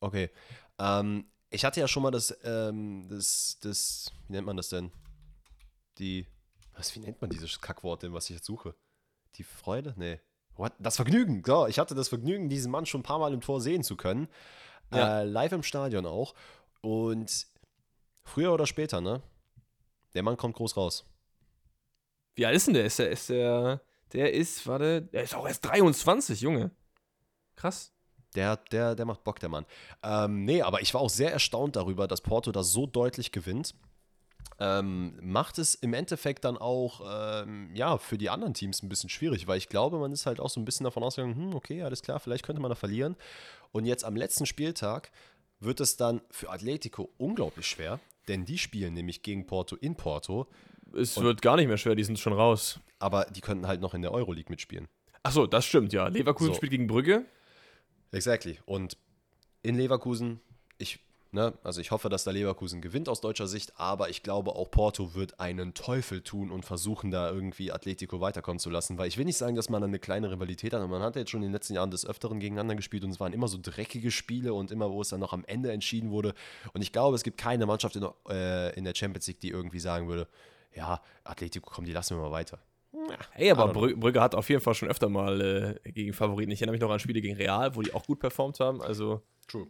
Okay. Ähm, ich hatte ja schon mal das, ähm, das, das, wie nennt man das denn? Die, was, wie nennt man dieses Kackwort denn, was ich jetzt suche? Die Freude? Nee. What? Das Vergnügen. So, ich hatte das Vergnügen, diesen Mann schon ein paar Mal im Tor sehen zu können. Ja. Äh, live im Stadion auch. Und früher oder später, ne? Der Mann kommt groß raus. Wie alt ist denn der? Ist der, ist der, der ist, warte, der ist auch erst 23, Junge. Krass. Der, der, der macht Bock, der Mann. Ähm, nee, aber ich war auch sehr erstaunt darüber, dass Porto da so deutlich gewinnt. Ähm, macht es im Endeffekt dann auch ähm, ja, für die anderen Teams ein bisschen schwierig, weil ich glaube, man ist halt auch so ein bisschen davon ausgegangen, hm, okay, alles klar, vielleicht könnte man da verlieren. Und jetzt am letzten Spieltag wird es dann für Atletico unglaublich schwer, denn die spielen nämlich gegen Porto in Porto, Es Und- wird gar nicht mehr schwer, die sind schon raus. aber die könnten halt noch in der Euroleague mitspielen. Achso, das stimmt, ja. Leverkusen So. spielt gegen Brügge. Exactly. Und in Leverkusen, ich, ne, also ich hoffe, dass da Leverkusen gewinnt aus deutscher Sicht, aber ich glaube auch Porto wird einen Teufel tun und versuchen, da irgendwie Atletico weiterkommen zu lassen, weil ich will nicht sagen, dass man eine kleine Rivalität hat, aber man hat ja jetzt schon in den letzten Jahren des Öfteren gegeneinander gespielt und es waren immer so dreckige Spiele und immer, wo es dann noch am Ende entschieden wurde. Und ich glaube, es gibt keine Mannschaft in, der- äh, in der Champions League, die irgendwie sagen würde, ja, Atletico, komm, die lassen wir mal weiter. Aber I don't know. Brü Brügge hat auf jeden Fall schon öfter mal äh, gegen Favoriten. Ich erinnere mich noch an Spiele gegen Real, wo die auch gut performt haben. Also True.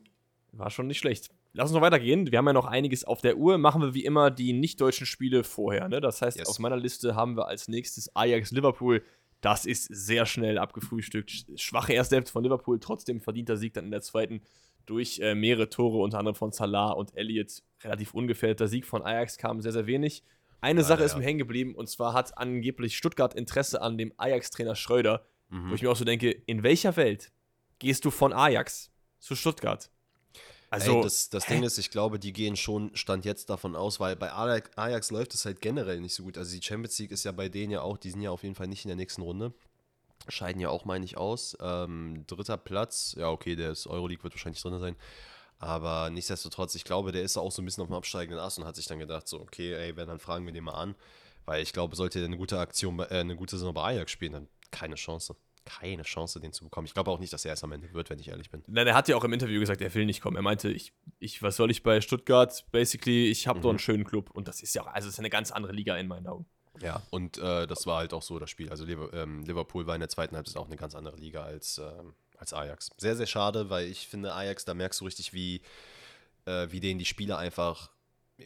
war schon nicht schlecht. Lass uns noch weitergehen. Wir haben ja noch einiges auf der Uhr. Machen wir wie immer die nicht-deutschen Spiele vorher. Ne? Das heißt, Yes. auf meiner Liste haben wir als nächstes Ajax-Liverpool. Das ist sehr schnell abgefrühstückt. Sch- Schwache erste Hälfte von Liverpool, trotzdem verdienter Sieg dann in der zweiten durch äh, mehrere Tore, unter anderem von Salah und Elliott. Relativ ungefährdeter Sieg von Ajax kam sehr, sehr wenig. Eine Leider, Sache ist ja. mir hängen geblieben und zwar hat angeblich Stuttgart Interesse an dem Ajax-Trainer Schröder, Mhm. wo ich mir auch so denke, in welcher Welt gehst du von Ajax zu Stuttgart? Also, Ey, das, das? Ding ist, ich glaube, die gehen schon Stand jetzt davon aus, weil bei Ajax, Ajax läuft es halt generell nicht so gut. Also die Champions League ist ja bei denen ja auch, die sind ja auf jeden Fall nicht in der nächsten Runde. Scheiden ja auch, meine ich, aus. Ähm, dritter Platz, ja, okay, der ist Euroleague, wird wahrscheinlich drin sein. Aber nichtsdestotrotz, ich glaube, der ist auch so ein bisschen auf dem absteigenden Ast und hat sich dann gedacht, so, okay, ey, wenn, dann fragen wir den mal an. Weil ich glaube, sollte er eine gute Aktion, äh, eine gute Saison bei Ajax spielen, dann keine Chance. Keine Chance, den zu bekommen. Ich glaube auch nicht, dass er es am Ende wird, wenn ich ehrlich bin. Nein, er hat ja auch im Interview gesagt, er will nicht kommen. Er meinte, ich, ich was soll ich bei Stuttgart? Basically, ich habe doch Mhm. einen schönen Club. Und das ist ja auch, also ist eine ganz andere Liga in meinen Augen. Ja, und äh, das war halt auch so das Spiel. Also ähm, Liverpool war in der zweiten Halbzeit auch eine ganz andere Liga als, ähm, als Ajax. Sehr, sehr schade, weil ich finde, Ajax, da merkst du richtig, wie, äh, wie denen die Spieler einfach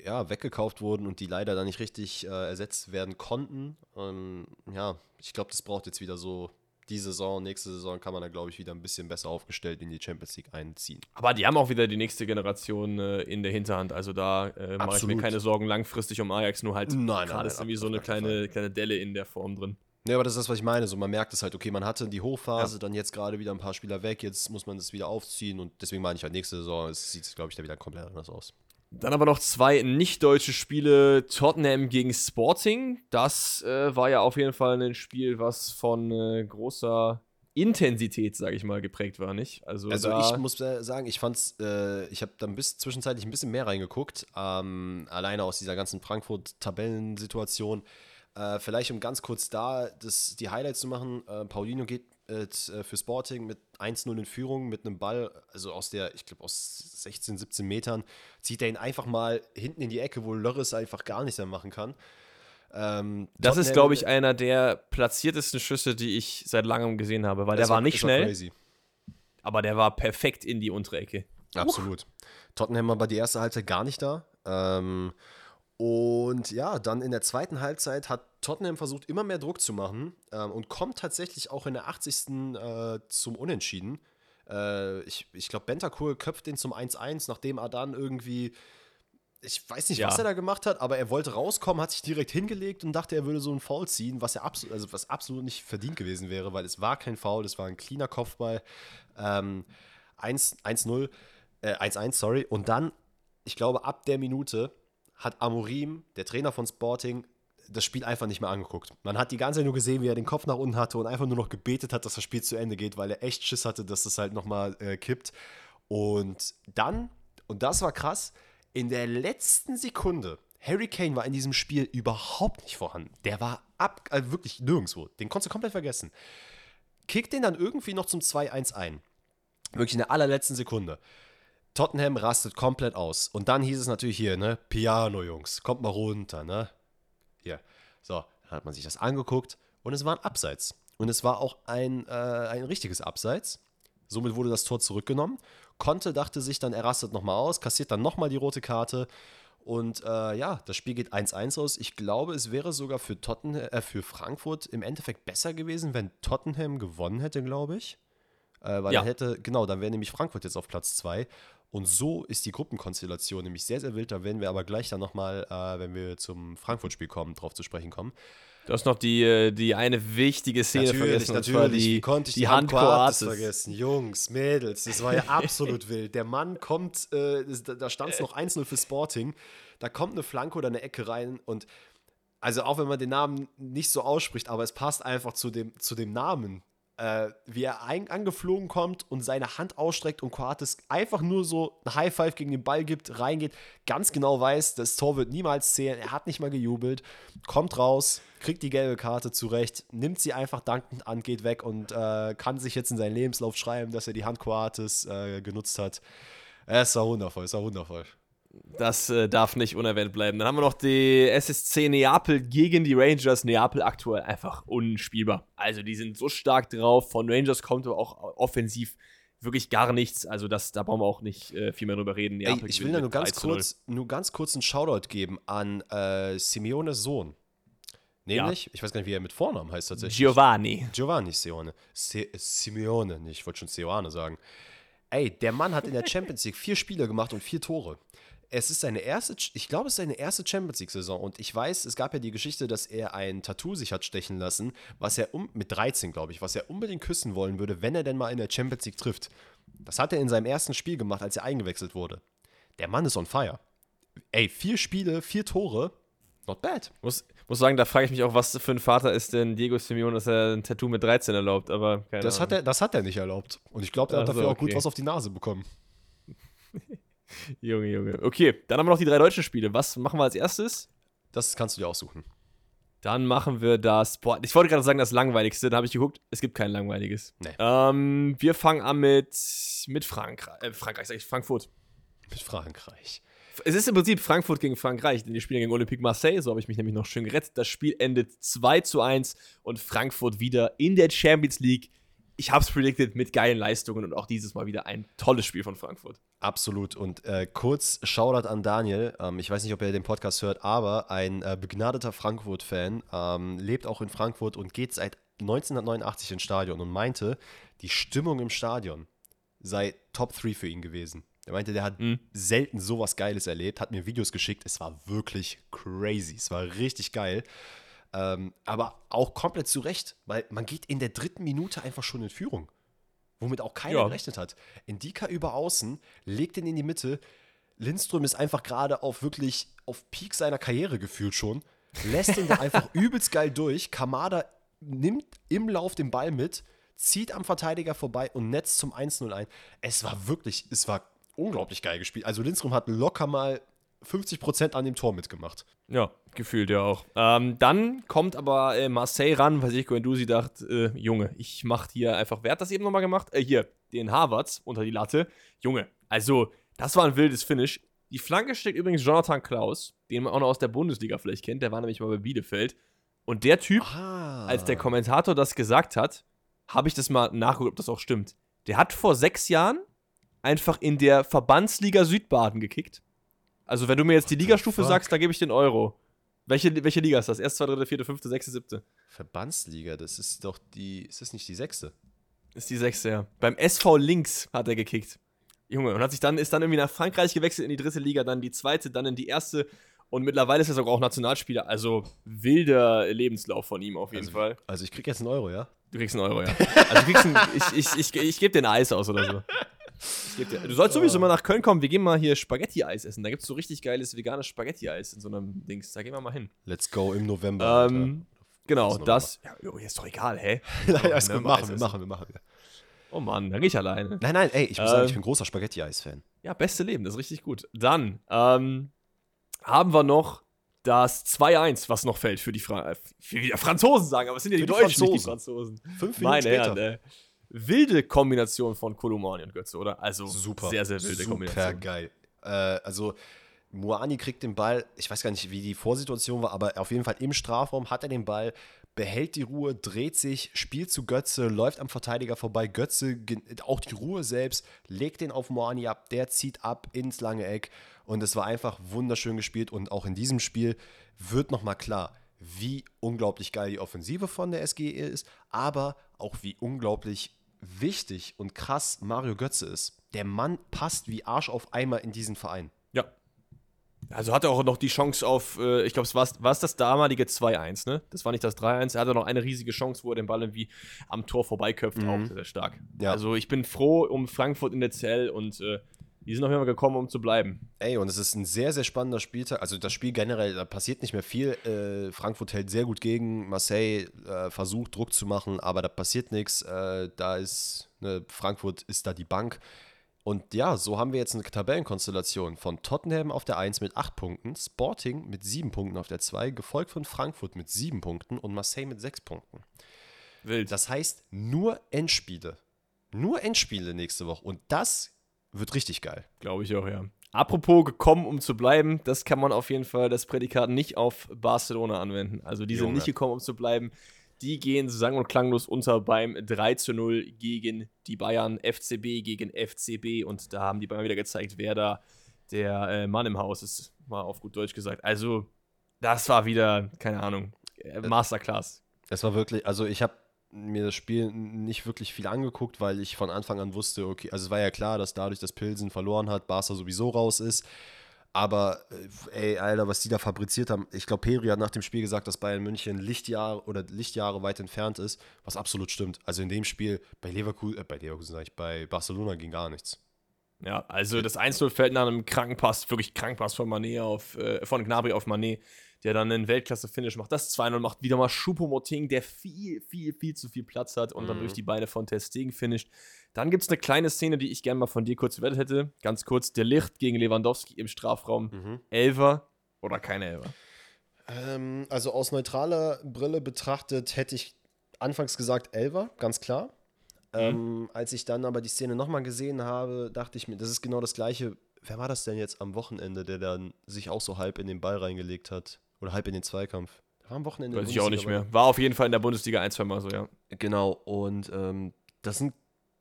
ja, weggekauft wurden und die leider dann nicht richtig äh, ersetzt werden konnten. Ähm, ja, ich glaube, das braucht jetzt wieder so die Saison, nächste Saison kann man da, glaube ich, wieder ein bisschen besser aufgestellt in die Champions League einziehen. Aber die haben auch wieder die nächste Generation äh, in der Hinterhand. Also da äh, mache ich mir keine Sorgen langfristig um Ajax, nur halt gerade ist irgendwie so eine kleine, kleine Delle in der Form drin. Ja, aber das ist das, was ich meine. So, man merkt es halt, okay, man hatte die Hochphase, dann jetzt gerade wieder ein paar Spieler weg, jetzt muss man das wieder aufziehen und deswegen meine ich halt, nächste Saison sieht es, glaube ich, da wieder komplett anders aus. Dann aber noch zwei nicht-deutsche Spiele. Tottenham gegen Sporting. Das äh, war ja auf jeden Fall ein Spiel, was von äh, großer Intensität, sage ich mal, geprägt war, nicht? Also, Also da, ich muss äh, sagen, ich fand's, äh, ich habe dann bis zwischenzeitlich ein bisschen mehr reingeguckt, ähm, alleine aus dieser ganzen Frankfurt-Tabellensituation. Äh, vielleicht um ganz kurz da das, die Highlights zu machen, äh, Paulinho geht äh, für Sporting mit 1-0 in Führung mit einem Ball, also aus der, ich glaube aus 16, 17 Metern, zieht er ihn einfach mal hinten in die Ecke, wo Lörres einfach gar nichts mehr machen kann. Ähm, Das ist, glaube ich, einer der platziertesten Schüsse, die ich seit langem gesehen habe, weil der es war nicht schnell, crazy. aber der war perfekt in die untere Ecke. Absolut. Tottenham war die erste Halbzeit gar nicht da. Ähm, und ja, dann in der zweiten Halbzeit hat Tottenham versucht, immer mehr Druck zu machen ähm, und kommt tatsächlich auch in der 80. Äh, zum Unentschieden. Äh, ich ich glaube, Bentancur köpft den zum 1-1, nachdem Adan irgendwie, ich weiß nicht, Ja. was er da gemacht hat, aber er wollte rauskommen, hat sich direkt hingelegt und dachte, er würde so einen Foul ziehen, was er absolut, also was absolut nicht verdient gewesen wäre, weil es war kein Foul, es war ein cleaner Kopfball. Ähm, 1 1-0, äh, 1-1, sorry. Und dann, ich glaube, ab der Minute hat Amorim, der Trainer von Sporting, das Spiel einfach nicht mehr angeguckt. Man hat die ganze Zeit nur gesehen, wie er den Kopf nach unten hatte und einfach nur noch gebetet hat, dass das Spiel zu Ende geht, weil er echt Schiss hatte, dass das halt nochmal äh, kippt. Und dann, und das war krass, in der letzten Sekunde, Harry Kane war in diesem Spiel überhaupt nicht vorhanden. Der war ab, also wirklich nirgendwo. Den konntest du komplett vergessen. Kickt den dann irgendwie noch zum 2-1 ein. Wirklich in der allerletzten Sekunde. Tottenham rastet komplett aus. Und dann hieß es natürlich hier, ne? Piano, Jungs, kommt mal runter, ne? Hier. So, dann hat man sich das angeguckt und es war ein Abseits. Und es war auch ein, äh, ein richtiges Abseits. Somit wurde das Tor zurückgenommen. Conte dachte sich dann, er rastet nochmal aus, kassiert dann nochmal die rote Karte. Und äh, ja, das Spiel geht 1-1 aus. Ich glaube, es wäre sogar für, Tottenham, äh, für Frankfurt im Endeffekt besser gewesen, wenn Tottenham gewonnen hätte, glaube ich. Äh, weil Ja. hätte, genau, dann wäre nämlich Frankfurt jetzt auf Platz 2. Und so ist die Gruppenkonstellation nämlich sehr, sehr wild. Da werden wir aber gleich dann nochmal, äh, wenn wir zum Frankfurt-Spiel kommen, drauf zu sprechen kommen. Du hast noch die, äh, die eine wichtige Szene vergessen, und zwar die, Wie konnte ich die die Hand Coates. vergessen? Jungs, Mädels, das war ja absolut wild. Der Mann kommt, äh, da stand es noch 1-0 für Sporting. Da kommt eine Flanke oder eine Ecke rein und also auch wenn man den Namen nicht so ausspricht, aber es passt einfach zu dem, zu dem Namen. Äh, wie er ein, angeflogen kommt und seine Hand ausstreckt und Coates einfach nur so ein High Five gegen den Ball gibt, reingeht, ganz genau weiß, das Tor wird niemals zählen, er hat nicht mal gejubelt, kommt raus, kriegt die gelbe Karte zurecht, nimmt sie einfach dankend an, geht weg und äh, kann sich jetzt in seinen Lebenslauf schreiben, dass er die Hand Coates äh, genutzt hat. Es war wundervoll, es war wundervoll. Das äh, darf nicht unerwähnt bleiben. Dann haben wir noch die SSC Neapel gegen die Rangers. Neapel aktuell einfach unspielbar. Also die sind so stark drauf. Von Rangers kommt aber auch offensiv wirklich gar nichts. Also das, da brauchen wir auch nicht äh, viel mehr drüber reden. Ey, ich will da nur ganz 3 zu 0. kurz, nur ganz kurz einen Shoutout geben an äh, Simeones Sohn. Nämlich, ich weiß gar nicht, wie er mit Vornamen heißt tatsächlich. Giovanni. Giovanni Simeone. Se Simeone, ich wollte schon Seoane sagen. Ey, der Mann hat in der Champions League vier Spiele gemacht und vier Tore. Es ist seine erste, ich glaube, es ist seine erste Champions League-Saison und ich weiß, es gab ja die Geschichte, dass er ein Tattoo sich hat stechen lassen, was er um, mit 13, glaube ich, was er unbedingt küssen wollen würde, wenn er denn mal in der Champions League trifft. Das hat er in seinem ersten Spiel gemacht, als er eingewechselt wurde. Der Mann ist on fire. Ey, vier Spiele, vier Tore, not bad. Muss, muss sagen, da frage ich mich auch, was für ein Vater ist denn Diego Simeone, dass er ein Tattoo mit 13 erlaubt, aber keine Das Ahnung. hat, er, das hat er nicht erlaubt. Und ich glaube, er hat Ach so, dafür auch gut okay. was auf die Nase bekommen. Junge, Junge. Okay, dann haben wir noch die drei deutschen Spiele. Was machen wir als erstes? Das kannst du dir aussuchen. Dann machen wir das. Boah, ich wollte gerade sagen, das langweiligste. Da habe ich geguckt, es gibt kein langweiliges. Nee. Ähm, wir fangen an mit, mit Frankreich. Äh, Frankreich, sag ich, Frankfurt. Mit Frankreich. Es ist im Prinzip Frankfurt gegen Frankreich, denn die spielen gegen Olympique Marseille. So habe ich mich nämlich noch schön gerettet. Das Spiel endet 2 zu 1 und Frankfurt wieder in der Champions League. Ich habe es predicted mit geilen Leistungen und auch dieses Mal wieder ein tolles Spiel von Frankfurt. Absolut. Und äh, kurz Shoutout an Daniel. Ähm, ich weiß nicht, ob er den Podcast hört, aber ein äh, begnadeter Frankfurt-Fan ähm, lebt auch in Frankfurt und geht seit 1989 ins Stadion und meinte, die Stimmung im Stadion sei Top 3 für ihn gewesen. Er meinte, der hat Mhm. selten sowas Geiles erlebt, hat mir Videos geschickt. Es war wirklich crazy. Es war richtig geil. Ähm, aber auch komplett zu Recht, weil man geht in der dritten Minute einfach schon in Führung. Womit auch keiner Ja. gerechnet hat. Indika über außen, legt ihn in die Mitte. Lindström ist einfach gerade auf wirklich auf Peak seiner Karriere gefühlt schon. Lässt ihn da einfach [LAUGHS] übelst geil durch. Kamada nimmt im Lauf den Ball mit, zieht am Verteidiger vorbei und netzt zum 1-0 ein. Es war wirklich, es war unglaublich geil gespielt. Also Lindström hat locker mal 50% an dem Tor mitgemacht. Ja, gefühlt ja auch. Ähm, dann kommt aber äh, Marseille ran, weil sich Guendouzi dachte, äh, Junge, ich mach hier einfach, wer hat das eben nochmal gemacht? Äh, hier, den Harvards unter die Latte. Junge, also, das war ein wildes Finish. Die Flanke steckt übrigens Jonathan Klaus, den man auch noch aus der Bundesliga vielleicht kennt. Der war nämlich mal bei Bielefeld. Und der Typ, Ah. als der Kommentator das gesagt hat, habe ich das mal nachgeguckt, ob das auch stimmt. Der hat vor sechs Jahren einfach in der Verbandsliga Südbaden gekickt. Also, wenn du mir jetzt die Ligastufe sagst, da gebe ich den Euro. Welche, welche Liga ist das? Erste, zweite, dritte, vierte, fünfte, sechste, siebte? Verbandsliga, das ist doch die. Ist das nicht die sechste? Ist die sechste, ja. Beim SV Links hat er gekickt. Junge, und hat sich dann, ist dann irgendwie nach Frankreich gewechselt in die dritte Liga, dann die zweite, dann in die erste. Und mittlerweile ist er sogar auch Nationalspieler. Also wilder Lebenslauf von ihm auf jeden also, Fall. Also ich krieg jetzt einen Euro, ja? Du kriegst einen Euro, ja. Also du kriegst einen, ich, ich, ich, ich gebe dir ein Eis aus oder so. [LAUGHS] Du sollst sowieso mal nach Köln kommen. Wir gehen mal hier Spaghetti-Eis essen. Da gibt es so richtig geiles veganes Spaghetti-Eis in so einem Dings. Da gehen wir mal hin. Let's go im November. Ähm, genau, Das. Ja, jo, ist doch egal, hä? [LAUGHS] Nein, alles gut, machen wir, machen wir, machen wir. Oh Mann, dann gehe ich alleine. Nein, nein, ey, ich muss sagen, ich Ähm, bin großer Spaghetti-Eis-Fan. Ja, beste Leben, das ist richtig gut. Dann ähm, haben wir noch das 2-1, was noch fällt für die, Fra für Franzosen sagen, aber es sind ja die, die Deutschen, nicht die Franzosen. Fünf Minuten Meine später. Herren, äh, wilde Kombination von Kolumani und Götze, oder? Also Super. sehr, sehr wilde Super Kombination. geil. Äh, also, Moani kriegt den Ball, ich weiß gar nicht, wie die Vorsituation war, aber auf jeden Fall im Strafraum hat er den Ball, behält die Ruhe, dreht sich, spielt zu Götze, läuft am Verteidiger vorbei. Götze, auch die Ruhe selbst, legt den auf Moani ab, der zieht ab ins lange Eck. Und es war einfach wunderschön gespielt. Und auch in diesem Spiel wird nochmal klar, wie unglaublich geil die Offensive von der SG ist, aber auch wie unglaublich wichtig und krass Mario Götze ist. Der Mann passt wie Arsch auf Eimer in diesen Verein. Ja. Also hat er auch noch die Chance auf, äh, ich glaube, es war das damalige 2-1, ne? Das war nicht das 3-1. Er hatte noch eine riesige Chance, wo er den Ball irgendwie am Tor vorbeiköpft, Mhm. auch sehr, sehr stark. Ja. Also ich bin froh um Frankfurt in der CL und äh, die sind auf jeden Fall gekommen, um zu bleiben. Ey, und es ist ein sehr, sehr spannender Spieltag. Also das Spiel generell, da passiert nicht mehr viel. Äh, Frankfurt hält sehr gut gegen. Marseille äh, versucht Druck zu machen, aber da passiert nichts. Äh, da ist, ne, Frankfurt ist da die Bank. Und ja, so haben wir jetzt eine Tabellenkonstellation von Tottenham auf der 1 mit 8 Punkten, Sporting mit 7 Punkten auf der 2, gefolgt von Frankfurt mit 7 Punkten und Marseille mit 6 Punkten. Wild. Das heißt, nur Endspiele. Nur Endspiele nächste Woche. Und das wird richtig geil. Glaube ich auch, ja. Apropos gekommen, um zu bleiben, das kann man auf jeden Fall das Prädikat nicht auf Barcelona anwenden. Also die sind Junge. nicht gekommen, um zu bleiben. Die gehen sang- und klanglos unter beim 3 zu 0 gegen die Bayern, FCB gegen FCB. Und da haben die Bayern wieder gezeigt, wer da der äh, Mann im Haus ist, mal auf gut Deutsch gesagt. Also, das war wieder, keine Ahnung, äh, Masterclass. Es war wirklich, also ich habe mir das Spiel nicht wirklich viel angeguckt, weil ich von Anfang an wusste, okay, also es war ja klar, dass dadurch, dass Pilsen verloren hat, Barca sowieso raus ist. Aber, äh, ey, Alter, was die da fabriziert haben, ich glaube, Peri hat nach dem Spiel gesagt, dass Bayern München Lichtjahre oder Lichtjahre weit entfernt ist, was absolut stimmt. Also in dem Spiel bei Leverkusen, äh, bei Leverkusen sag ich, bei Barcelona ging gar nichts. Ja, also das 1-0 fällt nach einem Krankenpass, wirklich Krankenpass von Mané auf, äh, von Gnabry auf Mané, der dann einen Weltklasse-Finish macht. Das 2-0 macht wieder mal Choupo-Moting, der viel, viel, viel zu viel Platz hat und dann Mhm. durch die Beine von Ter Stegen finisht. Dann gibt es eine kleine Szene, die ich gerne mal von dir kurz gewettet hätte. Ganz kurz, der Licht gegen Lewandowski im Strafraum. Mhm. Elfer oder keine Elfer? Ähm, also aus neutraler Brille betrachtet hätte ich anfangs gesagt Elver, ganz klar. Ähm, als ich dann aber die Szene nochmal gesehen habe, dachte ich mir, das ist genau das gleiche. Wer war das denn jetzt am Wochenende, der dann sich auch so halb in den Ball reingelegt hat? Oder halb in den Zweikampf? War am Wochenende Weiß ich auch nicht mehr. War auf jeden Fall in der Bundesliga ein, zwei Mal so, ja. Genau, und ähm, das sind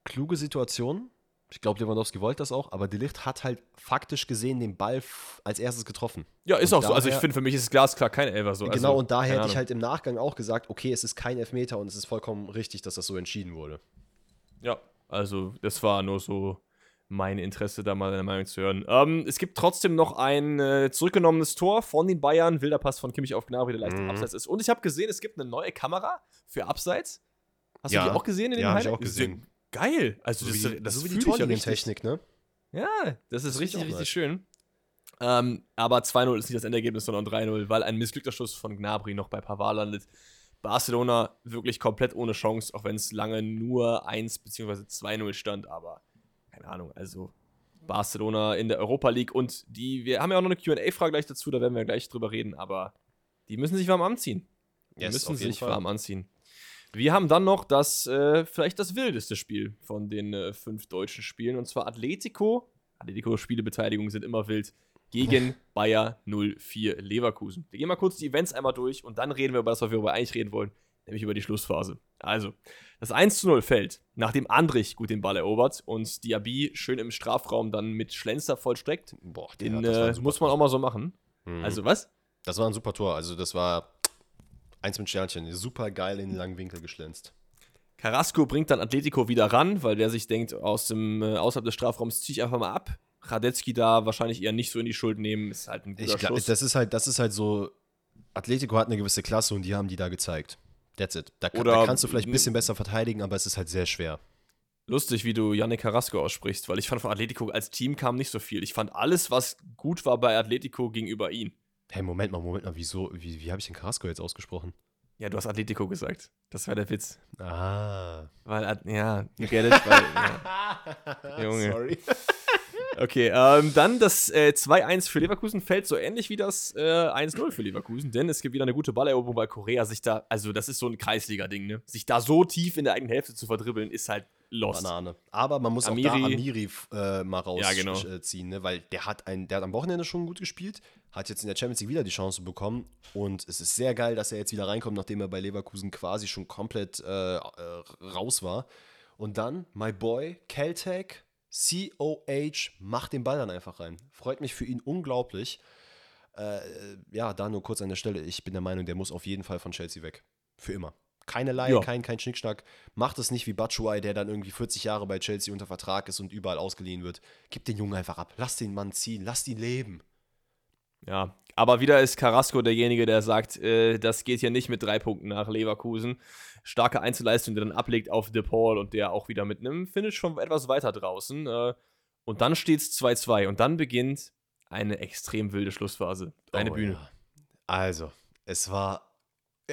kluge Situationen. Ich glaube, Lewandowski wollte das auch, aber De Ligt hat halt faktisch gesehen den Ball als erstes getroffen. Ja, ist Und auch so. Also ich finde, für mich ist es glasklar kein Elfer so. genau, also, und daher keine hätte ich halt im Nachgang auch gesagt, okay, es ist kein Elfmeter und es ist vollkommen richtig, dass das so entschieden wurde. Ja, also das war nur so mein Interesse, da mal deine Meinung zu hören. Ähm, es gibt trotzdem noch ein äh, zurückgenommenes Tor von den Bayern. Wilder Pass von Kimmich auf Gnabry, der leicht Mhm. Abseits ist. Und ich habe gesehen, es gibt eine neue Kamera für Abseits. Hast Ja. du die auch gesehen in den Ja, Highlights? auch gesehen. Geil. Also So das, wie, das so wie die ja. Torlinientechnik, ne? Ja, das ist Das richtig, richtig schön. Ähm, aber 2-0 ist nicht das Endergebnis, sondern 3-0, weil ein missglückter Schuss von Gnabry noch bei Pavard landet. Barcelona wirklich komplett ohne Chance, auch wenn es lange nur 1 bzw. 2-0 stand, aber keine Ahnung, also Barcelona in der Europa League und die, wir haben ja auch noch eine QA-Frage gleich dazu, da werden wir gleich drüber reden, aber die müssen sich warm anziehen. Die Yes, müssen sich Fall. warm anziehen. Wir haben dann noch das, äh, vielleicht das wildeste Spiel von den äh, fünf deutschen Spielen, und zwar Atletico. Atletico-Spielebeteiligung sind immer wild. gegen [LAUGHS] Bayer 04 Leverkusen. Wir gehen mal kurz die Events einmal durch und dann reden wir über das, was wir über eigentlich reden wollen, nämlich über die Schlussphase. Also, das 1 zu 0 fällt, nachdem Andrich gut den Ball erobert und Diaby schön im Strafraum dann mit Schlenzer vollstreckt. Boah, Den das war ein äh, muss man auch mal so machen. Mhm. Also, was? Das war ein super Tor. Also, das war eins mit Sternchen. Super geil in den langen Winkel geschlänzt. Carrasco bringt dann Atletico wieder ran, weil der sich denkt, aus dem, äh, außerhalb des Strafraums ziehe ich einfach mal ab. Radetzky da wahrscheinlich eher nicht so in die Schuld nehmen, ist halt ein guter Ich glaube, Schuss. das ist halt, das ist halt so. Atletico hat eine gewisse Klasse und die haben die da gezeigt. That's it. Da, kann- da kannst du vielleicht ein bisschen besser verteidigen, aber es ist halt sehr schwer. Lustig, wie du Yannick Carrasco aussprichst, weil ich fand von Atletico als Team kam nicht so viel. Ich fand alles, was gut war bei Atletico gegenüber ihm. Hey, Moment mal, Moment mal, wieso, wie, wie habe ich den Carrasco jetzt ausgesprochen? Ja, du hast Atletico gesagt. Das war der Witz. Ah. Weil, ja, you get it, weil, ja. [LAUGHS] Junge. Sorry. [LAUGHS] Okay, ähm, dann das äh, 2-1 für Leverkusen fällt so ähnlich wie das äh, 1-0 für Leverkusen, denn es gibt wieder eine gute Balleroberung, weil Korea sich da, also das ist so ein Kreisliga-Ding, ne? Sich da so tief in der eigenen Hälfte zu verdribbeln, ist halt lost. Banane. Aber man muss Amiri- auch da Amiri äh, mal Ja, genau. rausziehen, ne? weil der hat, ein, der hat am Wochenende schon gut gespielt, hat jetzt in der Champions League wieder die Chance bekommen und es ist sehr geil, dass er jetzt wieder reinkommt, nachdem er bei Leverkusen quasi schon komplett äh, äh, raus war. Und dann, my boy, Keltec, COH, macht den Ball dann einfach rein. Freut mich für ihn unglaublich. Äh, ja, da nur kurz an der Stelle. Ich bin der Meinung, der muss auf jeden Fall von Chelsea weg. Für immer. Keine Laie, Ja. kein, kein Schnickschnack. Macht es nicht wie Batshuayi, der dann irgendwie 40 Jahre bei Chelsea unter Vertrag ist und überall ausgeliehen wird. Gib den Jungen einfach ab. Lass den Mann ziehen. Lass ihn leben. Ja, aber wieder ist Carrasco derjenige, der sagt, äh, das geht hier nicht mit drei Punkten nach Leverkusen. Starke Einzelleistung, der dann ablegt auf De Paul und der auch wieder mit einem Finish schon etwas weiter draußen. Äh, und dann steht es 2-2 und dann beginnt eine extrem wilde Schlussphase. Eine Oh, Bühne. ja. Also, es war,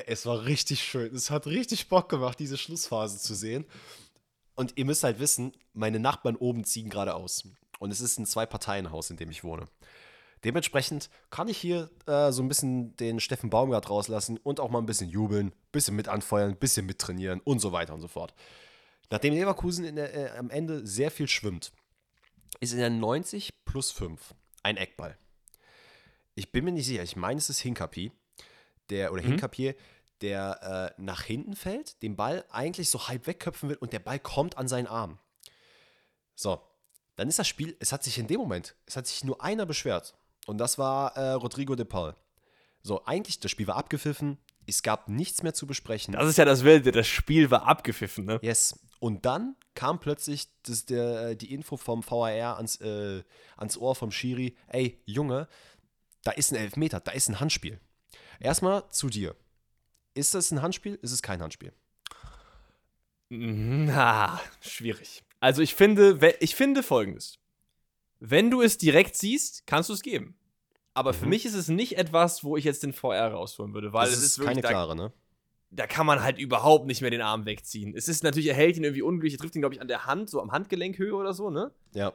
es war richtig schön. Es hat richtig Bock gemacht, diese Schlussphase zu sehen. Und ihr müsst halt wissen, meine Nachbarn oben ziehen gerade aus. Und es ist ein Zwei-Parteien-Haus, in dem ich wohne. Dementsprechend kann ich hier äh, so ein bisschen den Steffen Baumgart rauslassen und auch mal ein bisschen jubeln, ein bisschen mit anfeuern, ein bisschen mittrainieren und so weiter und so fort. Nachdem Leverkusen der, äh, am Ende sehr viel schwimmt, ist in der 90 plus 5 ein Eckball. Ich bin mir nicht sicher, ich meine, es ist Hinkapi, der, oder Mhm. Hinkapier, der äh, nach hinten fällt, den Ball eigentlich so halb wegköpfen will und der Ball kommt an seinen Arm. So, dann ist das Spiel, es hat sich in dem Moment, es hat sich nur einer beschwert. Und das war äh, Rodrigo de Paul. So, eigentlich, das Spiel war abgepfiffen, es gab nichts mehr zu besprechen. Das ist ja das Wilde, das Spiel war abgepfiffen, ne? Yes. Und dann kam plötzlich das, der, die Info vom VAR ans, äh, ans Ohr vom Schiri: Ey, Junge, da ist ein Elfmeter, da ist ein Handspiel. Erstmal zu dir. Ist das ein Handspiel? Ist es kein Handspiel? [LAUGHS] Na, schwierig. Also ich finde, ich finde folgendes. Wenn du es direkt siehst, kannst du es geben. Aber für Mhm. mich ist es nicht etwas, wo ich jetzt den VR rausholen würde, weil das es ist, ist wirklich, keine da, klare, ne? da kann man halt überhaupt nicht mehr den Arm wegziehen. Es ist natürlich, er hält ihn irgendwie unglücklich, er trifft ihn, glaube ich, an der Hand, so am Handgelenkhöhe oder so, ne? Ja.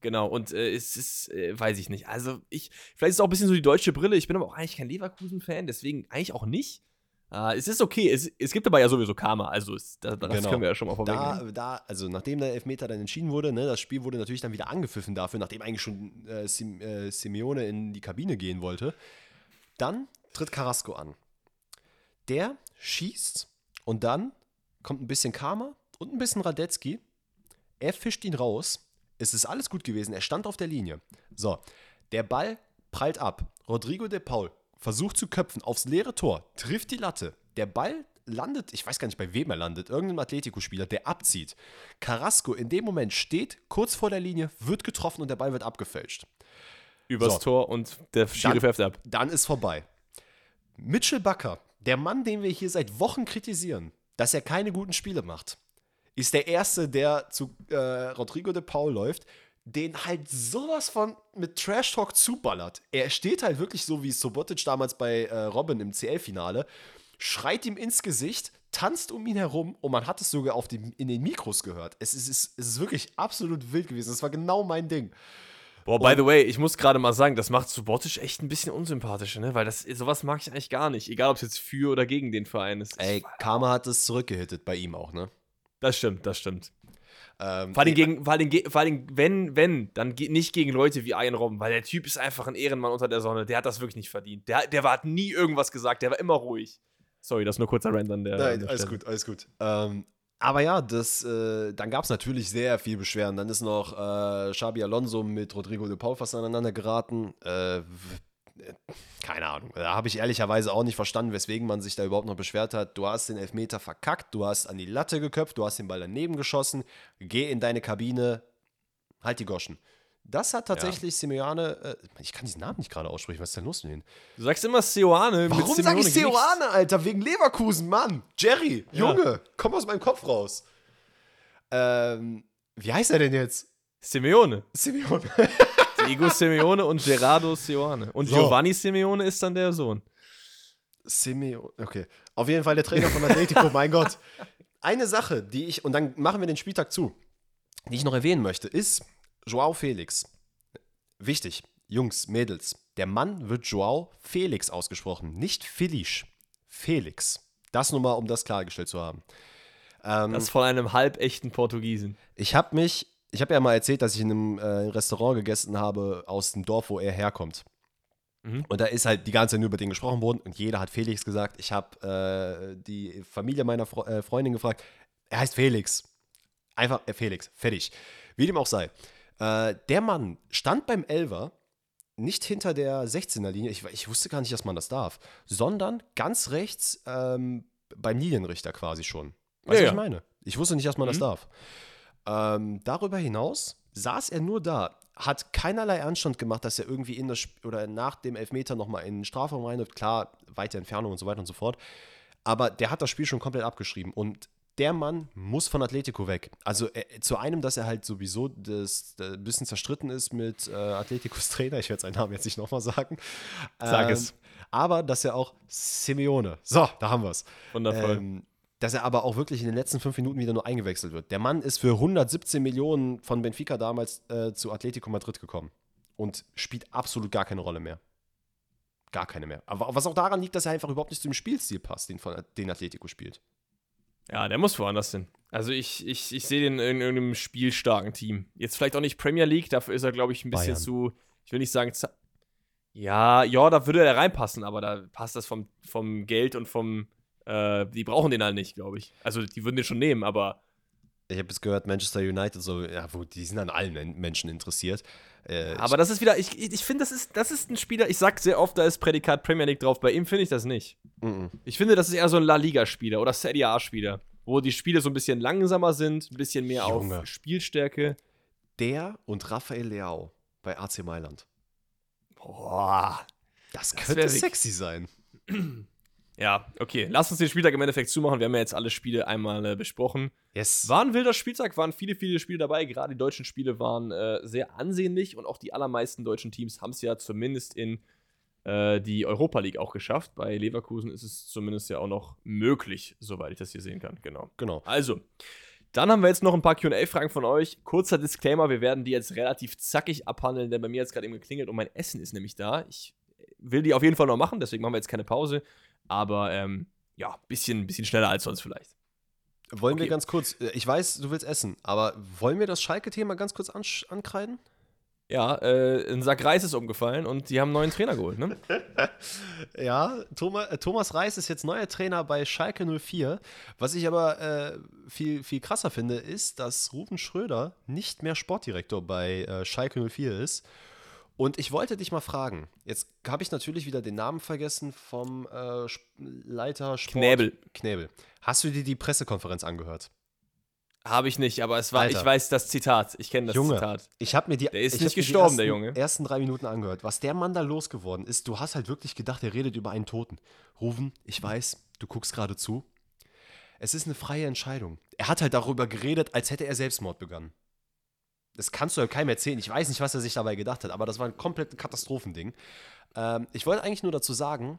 Genau, und äh, es ist, äh, weiß ich nicht. Also, ich, vielleicht ist es auch ein bisschen so die deutsche Brille. Ich bin aber auch eigentlich kein Leverkusen-Fan, deswegen eigentlich auch nicht. Äh, es ist okay, es, es gibt aber ja sowieso Karma, also es, das, das Genau. können wir ja schon mal vorwegnehmen. Da, da, also nachdem der Elfmeter dann entschieden wurde, ne, das Spiel wurde natürlich dann wieder angepfiffen dafür, nachdem eigentlich schon äh, Sim, äh, Simeone in die Kabine gehen wollte. Dann tritt Carrasco an. Der schießt und dann kommt ein bisschen Karma und ein bisschen Radetzky. Er fischt ihn raus. Es ist alles gut gewesen. Er stand auf der Linie. So, der Ball prallt ab. Rodrigo de Paul versucht zu köpfen aufs leere Tor, trifft die Latte. Der Ball landet, ich weiß gar nicht, bei wem er landet, irgendein Atletico-Spieler, der abzieht. Carrasco in dem Moment steht kurz vor der Linie, wird getroffen und der Ball wird abgefälscht. Übers So. Tor und der Schiri Dann- pfeift ab. Dann ist vorbei. Mitchell Bakker, der Mann, den wir hier seit Wochen kritisieren, dass er keine guten Spiele macht, ist der Erste, der zu äh, Rodrigo de Paul läuft, den halt sowas von mit Trash Talk zuballert. Er steht halt wirklich so wie Sobotic damals bei äh, Robin im CL-Finale, schreit ihm ins Gesicht, tanzt um ihn herum und man hat es sogar auf dem, in den Mikros gehört. Es ist, es ist, wirklich absolut wild gewesen. Das war genau mein Ding. Boah, by the way, ich muss gerade mal sagen, das macht Subotic echt ein bisschen unsympathisch, ne? Weil das, sowas mag ich eigentlich gar nicht. Egal, ob es jetzt für oder gegen den Verein ist. Ey, Karma hat es zurückgehittet bei ihm auch, ne? Das stimmt, das stimmt. Ähm, vor allem, gegen, vor allem, vor allem, wenn, wenn, dann nicht gegen Leute wie Ian Robben, weil der Typ ist einfach ein Ehrenmann unter der Sonne. Der hat das wirklich nicht verdient. Der, der war, hat nie irgendwas gesagt, der war immer ruhig. Sorry, das ist nur kurzer Rand an der. Nein, an alles gut, alles gut. Ähm, aber ja, das, äh, dann gab es natürlich sehr viel Beschwerden. Dann ist noch äh, Xabi Alonso mit Rodrigo de Paul fast aneinander geraten. Äh, keine Ahnung. Da habe ich ehrlicherweise auch nicht verstanden, weswegen man sich da überhaupt noch beschwert hat. Du hast den Elfmeter verkackt, du hast an die Latte geköpft, du hast den Ball daneben geschossen, geh in deine Kabine, halt die Goschen. Das hat tatsächlich ja. Simeone, äh, ich kann diesen Namen nicht gerade aussprechen, was ist denn los mit denen? Du sagst immer Seoane. Warum sag ich Seoane, Alter? Wegen Leverkusen, Mann. Jerry, ja. Junge, komm aus meinem Kopf raus. Ähm, wie heißt er denn jetzt? Simeone. Simeone. Diego Simeone und Gerardo Seoane. Und so. Giovanni Simeone ist dann der Sohn. Simeone, okay. Auf jeden Fall der Trainer von Atletico, [LAUGHS] mein Gott. Eine Sache, die ich, und dann machen wir den Spieltag zu, die ich noch erwähnen möchte, ist Joao Felix. Wichtig, Jungs, Mädels, der Mann wird Joao Felix ausgesprochen, nicht Felix. Felix. Das nur mal, um das klargestellt zu haben. Ähm, das von einem halbechten Portugiesen. Ich habe mich ich habe ja mal erzählt, dass ich in einem äh, Restaurant gegessen habe aus dem Dorf, wo er herkommt. Mhm. Und da ist halt die ganze Zeit nur über den gesprochen worden und jeder hat Felix gesagt. Ich habe äh, die Familie meiner Fre äh, Freundin gefragt, er heißt Felix. Einfach äh, Felix, fertig. Wie dem auch sei. Äh, der Mann stand beim Elver nicht hinter der 16er Linie, ich, ich, wusste gar nicht, dass man das darf, sondern ganz rechts ähm, beim Linienrichter quasi schon. Weißt du, ja, was ich meine? Ich wusste nicht, dass man mhm. das darf. Ähm, darüber hinaus saß er nur da, hat keinerlei Anstand gemacht, dass er irgendwie in das Sp oder nach dem Elfmeter nochmal in den Strafraum rein und klar, weite Entfernung und so weiter und so fort. Aber der hat das Spiel schon komplett abgeschrieben und der Mann muss von Atletico weg. Also äh, zu einem, dass er halt sowieso das, das ein bisschen zerstritten ist mit äh, Atleticos [LAUGHS] Trainer, ich werde seinen Namen jetzt nicht nochmal sagen. Sag ähm, es. Aber dass er auch Simeone, so, da haben wir es. Wundervoll. Ähm, dass er aber auch wirklich in den letzten fünf Minuten wieder nur eingewechselt wird. Der Mann ist für 117 Millionen von Benfica damals äh, zu Atletico Madrid gekommen und spielt absolut gar keine Rolle mehr. Gar keine mehr. Aber was auch daran liegt, dass er einfach überhaupt nicht zum Spielstil passt, den, von, den Atletico spielt. Ja, der muss woanders hin. Also ich, ich, ich sehe den in irgendeinem spielstarken Team. Jetzt vielleicht auch nicht Premier League, dafür ist er, glaube ich, ein bisschen Bayern. zu, ich will nicht sagen, ja, ja, da würde er reinpassen, aber da passt das vom, vom Geld und vom, äh, die brauchen den halt nicht, glaube ich. Also die würden den schon nehmen, aber. Ich habe jetzt gehört, Manchester United, so, ja, wo, die sind an allen Menschen interessiert. Äh, aber das ist wieder, ich, ich finde, das ist, das ist ein Spieler, ich sag sehr oft, da ist Prädikat Premier League drauf. Bei ihm finde ich das nicht. Mm -mm. Ich finde, das ist eher so ein La Liga-Spieler oder Serie A-Spieler, wo die Spiele so ein bisschen langsamer sind, ein bisschen mehr Junge. auf Spielstärke. Der und Rafael Leao bei AC Mailand. Boah. Das, das könnte sexy sein. [CLEARS THROAT] Ja, okay. Lass uns den Spieltag im Endeffekt zumachen. Wir haben ja jetzt alle Spiele einmal äh, besprochen. Yes. War ein wilder Spieltag, waren viele, viele Spiele dabei. Gerade die deutschen Spiele waren äh, sehr ansehnlich und auch die allermeisten deutschen Teams haben es ja zumindest in äh, die Europa League auch geschafft. Bei Leverkusen ist es zumindest ja auch noch möglich, soweit ich das hier sehen kann. Genau. Genau. Also, dann haben wir jetzt noch ein paar QA-Fragen von euch. Kurzer Disclaimer: Wir werden die jetzt relativ zackig abhandeln, denn bei mir hat es gerade eben geklingelt und mein Essen ist nämlich da. Ich will die auf jeden Fall noch machen, deswegen machen wir jetzt keine Pause. Aber ähm, ja, bisschen, bisschen schneller als sonst vielleicht. Wollen okay. wir ganz kurz, äh, ich weiß, du willst essen, aber wollen wir das Schalke-Thema ganz kurz an, ankreiden? Ja, äh, ein Sack Reis ist umgefallen und die haben einen neuen Trainer geholt, ne? [LAUGHS] ja, Thomas, äh, Thomas Reis ist jetzt neuer Trainer bei Schalke 04. Was ich aber äh, viel, viel krasser finde, ist, dass Ruben Schröder nicht mehr Sportdirektor bei äh, Schalke 04 ist und ich wollte dich mal fragen, jetzt habe ich natürlich wieder den Namen vergessen vom äh, Leiter Sport. Knäbel. Knäbel. Hast du dir die Pressekonferenz angehört? Habe ich nicht, aber es war, Alter. ich weiß das Zitat. Ich kenne das Junge, Zitat. Ich habe mir die. Der ist nicht gestorben, ersten, der Junge. ersten drei Minuten angehört. Was der Mann da losgeworden ist, du hast halt wirklich gedacht, er redet über einen Toten. Rufen, ich weiß, du guckst gerade zu. Es ist eine freie Entscheidung. Er hat halt darüber geredet, als hätte er Selbstmord begangen. Das kannst du ja keinem erzählen. Ich weiß nicht, was er sich dabei gedacht hat, aber das war ein komplettes Katastrophending. Ähm, ich wollte eigentlich nur dazu sagen,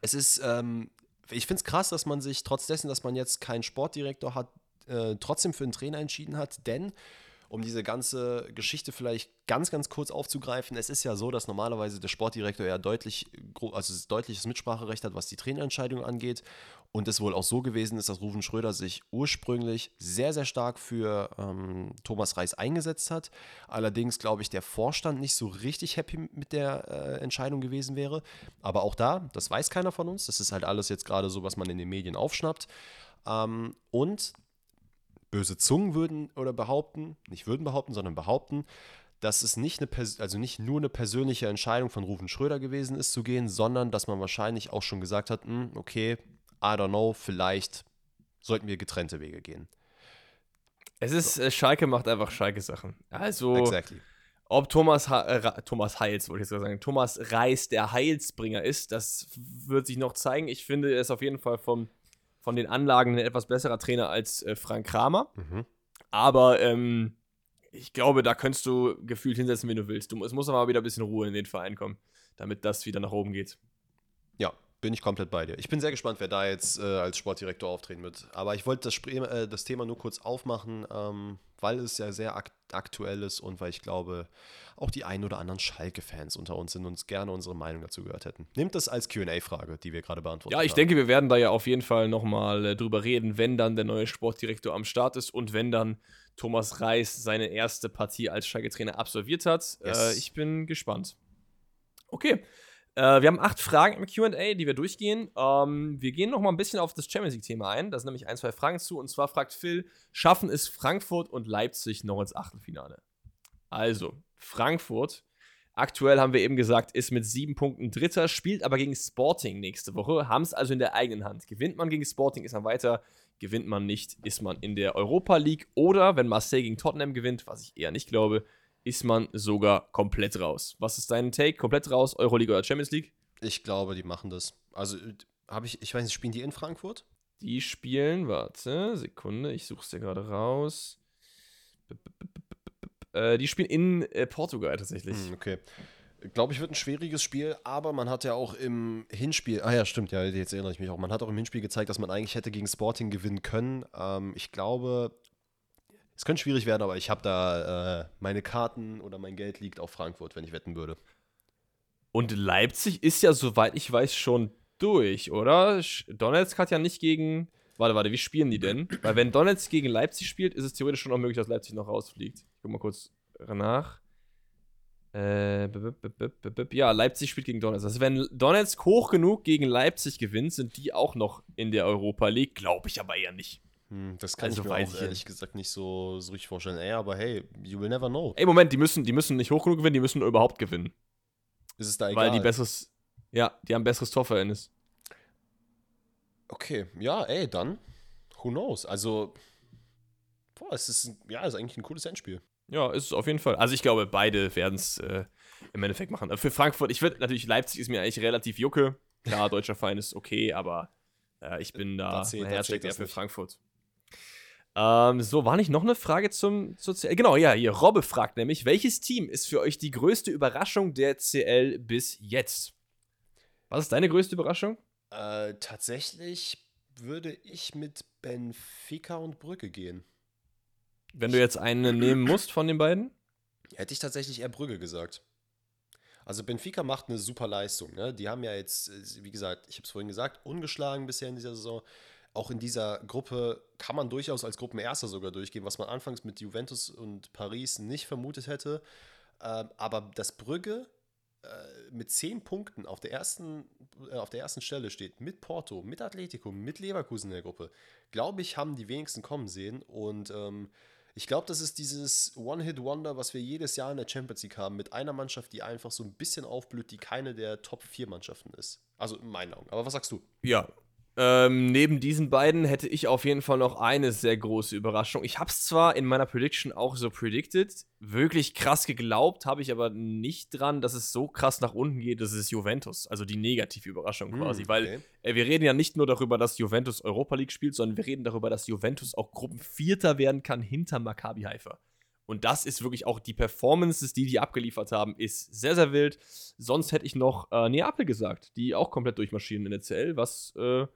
es ist, ähm, ich finde es krass, dass man sich trotz dessen, dass man jetzt keinen Sportdirektor hat, äh, trotzdem für einen Trainer entschieden hat, denn, um diese ganze Geschichte vielleicht ganz, ganz kurz aufzugreifen. Es ist ja so, dass normalerweise der Sportdirektor ja deutlich, also deutliches Mitspracherecht hat, was die Trainerentscheidung angeht. Und es wohl auch so gewesen ist, dass Rufen Schröder sich ursprünglich sehr, sehr stark für ähm, Thomas Reis eingesetzt hat. Allerdings glaube ich, der Vorstand nicht so richtig happy mit der äh, Entscheidung gewesen wäre. Aber auch da, das weiß keiner von uns. Das ist halt alles jetzt gerade so, was man in den Medien aufschnappt. Ähm, und böse Zungen würden oder behaupten, nicht würden behaupten, sondern behaupten, dass es nicht, eine, also nicht nur eine persönliche Entscheidung von Rufen Schröder gewesen ist zu gehen, sondern dass man wahrscheinlich auch schon gesagt hat, hm, okay, I don't know, vielleicht sollten wir getrennte Wege gehen. Es ist, so. äh, Schalke macht einfach Schalke-Sachen. Also, exactly. ob Thomas, ha äh, Thomas Heils, wollte ich jetzt sagen, Thomas Reis der Heilsbringer ist, das wird sich noch zeigen. Ich finde, er ist auf jeden Fall vom von den Anlagen ein etwas besserer Trainer als äh, Frank Kramer. Mhm. Aber ähm, ich glaube, da könntest du gefühlt hinsetzen, wenn du willst. Du, es muss aber wieder ein bisschen Ruhe in den Verein kommen, damit das wieder nach oben geht. Ja, bin ich komplett bei dir. Ich bin sehr gespannt, wer da jetzt äh, als Sportdirektor auftreten wird. Aber ich wollte das, äh, das Thema nur kurz aufmachen, ähm, weil es ja sehr ak aktuell ist und weil ich glaube, auch die ein oder anderen Schalke-Fans unter uns sind und uns gerne unsere Meinung dazu gehört hätten. Nehmt das als QA-Frage, die wir gerade beantwortet haben. Ja, ich haben. denke, wir werden da ja auf jeden Fall nochmal äh, drüber reden, wenn dann der neue Sportdirektor am Start ist und wenn dann Thomas Reis seine erste Partie als Schalke-Trainer absolviert hat. Yes. Äh, ich bin gespannt. Okay. Äh, wir haben acht Fragen im QA, die wir durchgehen. Ähm, wir gehen noch mal ein bisschen auf das Champions League-Thema ein. Da sind nämlich ein, zwei Fragen zu. Und zwar fragt Phil: Schaffen es Frankfurt und Leipzig noch ins Achtelfinale? Also, Frankfurt, aktuell haben wir eben gesagt, ist mit sieben Punkten Dritter, spielt aber gegen Sporting nächste Woche, haben es also in der eigenen Hand. Gewinnt man gegen Sporting, ist man weiter. Gewinnt man nicht, ist man in der Europa League. Oder wenn Marseille gegen Tottenham gewinnt, was ich eher nicht glaube, ist man sogar komplett raus. Was ist dein Take? Komplett raus, Euroleague oder Champions League? Ich glaube, die machen das. Also, habe ich, ich weiß nicht, spielen die in Frankfurt? Die spielen, warte, Sekunde, ich suche es dir gerade raus. Äh, die spielen in äh, Portugal tatsächlich. Hm, okay. Glaube ich, wird ein schwieriges Spiel, aber man hat ja auch im Hinspiel, ah ja, stimmt, ja, jetzt erinnere ich mich auch, man hat auch im Hinspiel gezeigt, dass man eigentlich hätte gegen Sporting gewinnen können. Ähm, ich glaube, es könnte schwierig werden, aber ich habe da äh, meine Karten oder mein Geld liegt auf Frankfurt, wenn ich wetten würde. Und Leipzig ist ja, soweit ich weiß, schon durch, oder? Donetsk hat ja nicht gegen. Warte, warte, wie spielen die denn? [CLEARS THROAT] Weil wenn Donetsk gegen Leipzig spielt, ist es theoretisch schon auch möglich, dass Leipzig noch rausfliegt. Ich guck mal kurz nach. Äh, ja, Leipzig spielt gegen Donetsk. Also wenn Donetsk hoch genug gegen Leipzig gewinnt, sind die auch noch in der Europa League. Glaube ich aber eher nicht. Hm, das kann also ich mir auch ehrlich gesagt nicht so, so richtig vorstellen. Ey, aber hey, you will never know. Ey, Moment, die müssen, die müssen nicht hoch genug gewinnen, die müssen überhaupt gewinnen. Ist es da egal? Weil die besseres, ja, die haben besseres Torverhältnis. Okay, ja, ey, dann, who knows? Also, boah, es ist, ja, es ist eigentlich ein cooles Endspiel. Ja, ist es auf jeden Fall. Also ich glaube, beide werden es äh, im Endeffekt machen. Für Frankfurt, ich würde natürlich, Leipzig ist mir eigentlich relativ jucke. Klar, [LAUGHS] deutscher Verein ist okay, aber äh, ich bin da, da zählt, mein Herz steckt eher für Frankfurt. Ähm, so, war nicht noch eine Frage zum, zur CL? Genau, ja, hier. Robbe fragt nämlich, welches Team ist für euch die größte Überraschung der CL bis jetzt? Was ist deine größte Überraschung? Äh, tatsächlich würde ich mit Benfica und Brücke gehen. Wenn du jetzt einen nehmen musst von den beiden? Hätte ich tatsächlich eher Brügge gesagt. Also Benfica macht eine super Leistung. Ne? Die haben ja jetzt, wie gesagt, ich habe es vorhin gesagt, ungeschlagen bisher in dieser Saison auch in dieser Gruppe kann man durchaus als Gruppenerster sogar durchgehen, was man anfangs mit Juventus und Paris nicht vermutet hätte. Ähm, aber dass Brügge äh, mit zehn Punkten auf der, ersten, äh, auf der ersten Stelle steht, mit Porto, mit Atletico, mit Leverkusen in der Gruppe, glaube ich, haben die wenigsten kommen sehen. Und ähm, ich glaube, das ist dieses One-Hit-Wonder, was wir jedes Jahr in der Champions League haben, mit einer Mannschaft, die einfach so ein bisschen aufblüht, die keine der Top-4-Mannschaften ist. Also in meinen Augen. Aber was sagst du? Ja, ähm, neben diesen beiden hätte ich auf jeden Fall noch eine sehr große Überraschung. Ich habe es zwar in meiner Prediction auch so predicted, wirklich krass geglaubt, habe ich aber nicht dran, dass es so krass nach unten geht, das ist Juventus, also die negative Überraschung hm, quasi, okay. weil äh, wir reden ja nicht nur darüber, dass Juventus Europa League spielt, sondern wir reden darüber, dass Juventus auch Gruppenvierter werden kann hinter Maccabi Haifa. Und das ist wirklich auch die Performances, die die abgeliefert haben, ist sehr, sehr wild. Sonst hätte ich noch äh, Neapel gesagt, die auch komplett durchmarschieren in der CL, was äh,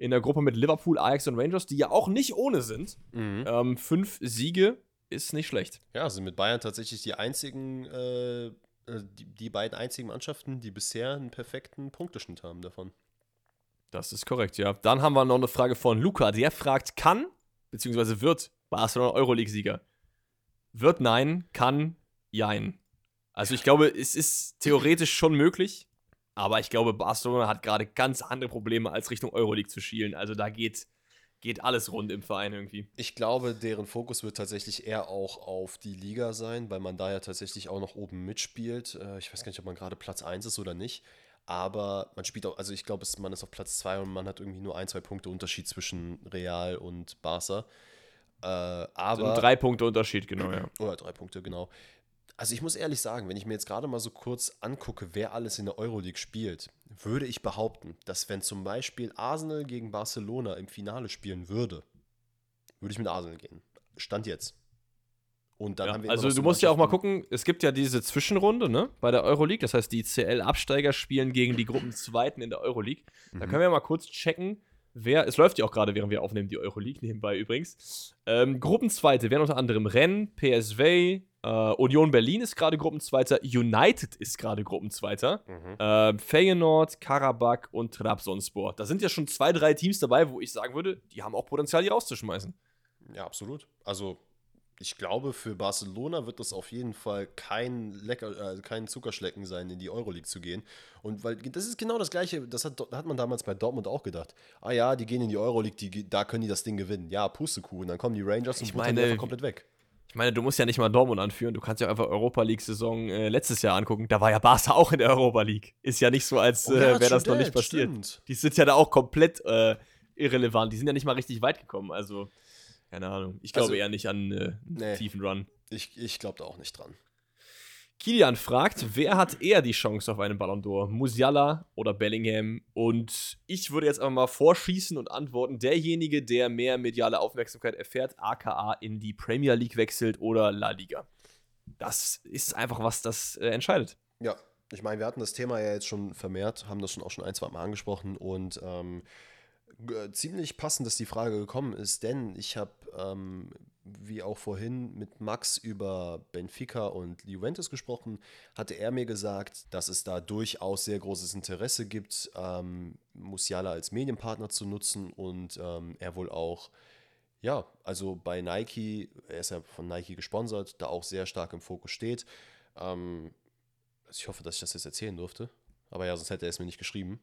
in der Gruppe mit Liverpool, Ajax und Rangers, die ja auch nicht ohne sind. Mhm. Ähm, fünf Siege ist nicht schlecht. Ja, sind mit Bayern tatsächlich die einzigen, äh, äh, die, die beiden einzigen Mannschaften, die bisher einen perfekten Punkteschnitt haben davon. Das ist korrekt, ja. Dann haben wir noch eine Frage von Luca. Der fragt, kann, beziehungsweise wird Barcelona Euroleague-Sieger? Wird nein, kann jein. Also ich glaube, es ist theoretisch schon möglich, aber ich glaube, Barcelona hat gerade ganz andere Probleme, als Richtung Euroleague zu schielen. Also da geht, geht alles rund im Verein irgendwie. Ich glaube, deren Fokus wird tatsächlich eher auch auf die Liga sein, weil man da ja tatsächlich auch noch oben mitspielt. Äh, Ich weiß gar nicht, ob man gerade Platz 1 ist oder nicht. Aber man spielt auch, also ich glaube, man ist auf Platz 2 und man hat irgendwie nur ein, zwei Punkte Unterschied zwischen Real und Barca. Äh, So aber. ein drei Punkte Unterschied, genau, ja. [CLEARS THROAT] Oder drei Punkte, genau. Also ich muss ehrlich sagen, wenn ich mir jetzt gerade mal so kurz angucke, wer alles in der Euroleague spielt, würde ich behaupten, dass wenn zum Beispiel Arsenal gegen Barcelona im Finale spielen würde, würde ich mit Arsenal gehen. Stand jetzt. Und dann Ja, haben wir also du musst ja auch mal gucken, es gibt ja diese Zwischenrunde, ne, bei der Euroleague, das heißt, die CL-Absteiger spielen gegen die Gruppenzweiten in der Euroleague. Da können wir mal kurz checken, wer, es läuft ja auch gerade, während wir aufnehmen, die Euroleague nebenbei übrigens. Ähm, Gruppenzweite wären unter anderem Rennes, PSV, äh, Union Berlin ist gerade Gruppenzweiter, United ist gerade Gruppenzweiter, Mhm. äh, Feyenoord, Karabakh und Trabzonspor. Da sind ja schon zwei, drei Teams dabei, wo ich sagen würde, die haben auch Potenzial, die rauszuschmeißen. Ja, absolut. Also ich glaube, für Barcelona wird das auf jeden Fall kein Lecker, äh, kein Zuckerschlecken sein, in die Euroleague zu gehen. Und weil das ist genau das Gleiche, das hat, hat man damals bei Dortmund auch gedacht. Ah ja, die gehen in die Euroleague, die, da können die das Ding gewinnen. Ja, Pustekuh. Und dann kommen die Rangers und Ich meine, einfach komplett weg. Ich meine, du musst ja nicht mal Dortmund anführen, du kannst ja einfach Europa League-Saison äh, letztes Jahr angucken. Da war ja Barca auch in der Europa League. Ist ja nicht so, als Oh äh, ja, wäre das noch nicht passiert. stimmt. Die sind ja da auch komplett äh, irrelevant. Die sind ja nicht mal richtig weit gekommen. Also, keine Ahnung. Ich glaube Also, eher nicht an äh, einen nee. tiefen Run. Ich, ich glaube da auch nicht dran. Kilian fragt, wer hat eher die Chance auf einen Ballon d'Or? Musiala oder Bellingham? Und ich würde jetzt einfach mal vorschießen und antworten, derjenige, der mehr mediale Aufmerksamkeit erfährt, aka in die Premier League wechselt oder La Liga. Das ist einfach was, das äh, entscheidet. Ja, ich meine, wir hatten das Thema ja jetzt schon vermehrt, haben das schon auch schon ein, zwei Mal angesprochen und ähm, g- ziemlich passend, dass die Frage gekommen ist, denn ich habe, ähm, wie auch vorhin, mit Max über Benfica und Juventus gesprochen, hatte er mir gesagt, dass es da durchaus sehr großes Interesse gibt, ähm, Musiala als Medienpartner zu nutzen und ähm, er wohl auch ja, also bei Nike, er ist ja von Nike gesponsert, da auch sehr stark im Fokus steht. Ähm, also ich hoffe, dass ich das jetzt erzählen durfte. Aber ja, sonst hätte er es mir nicht geschrieben.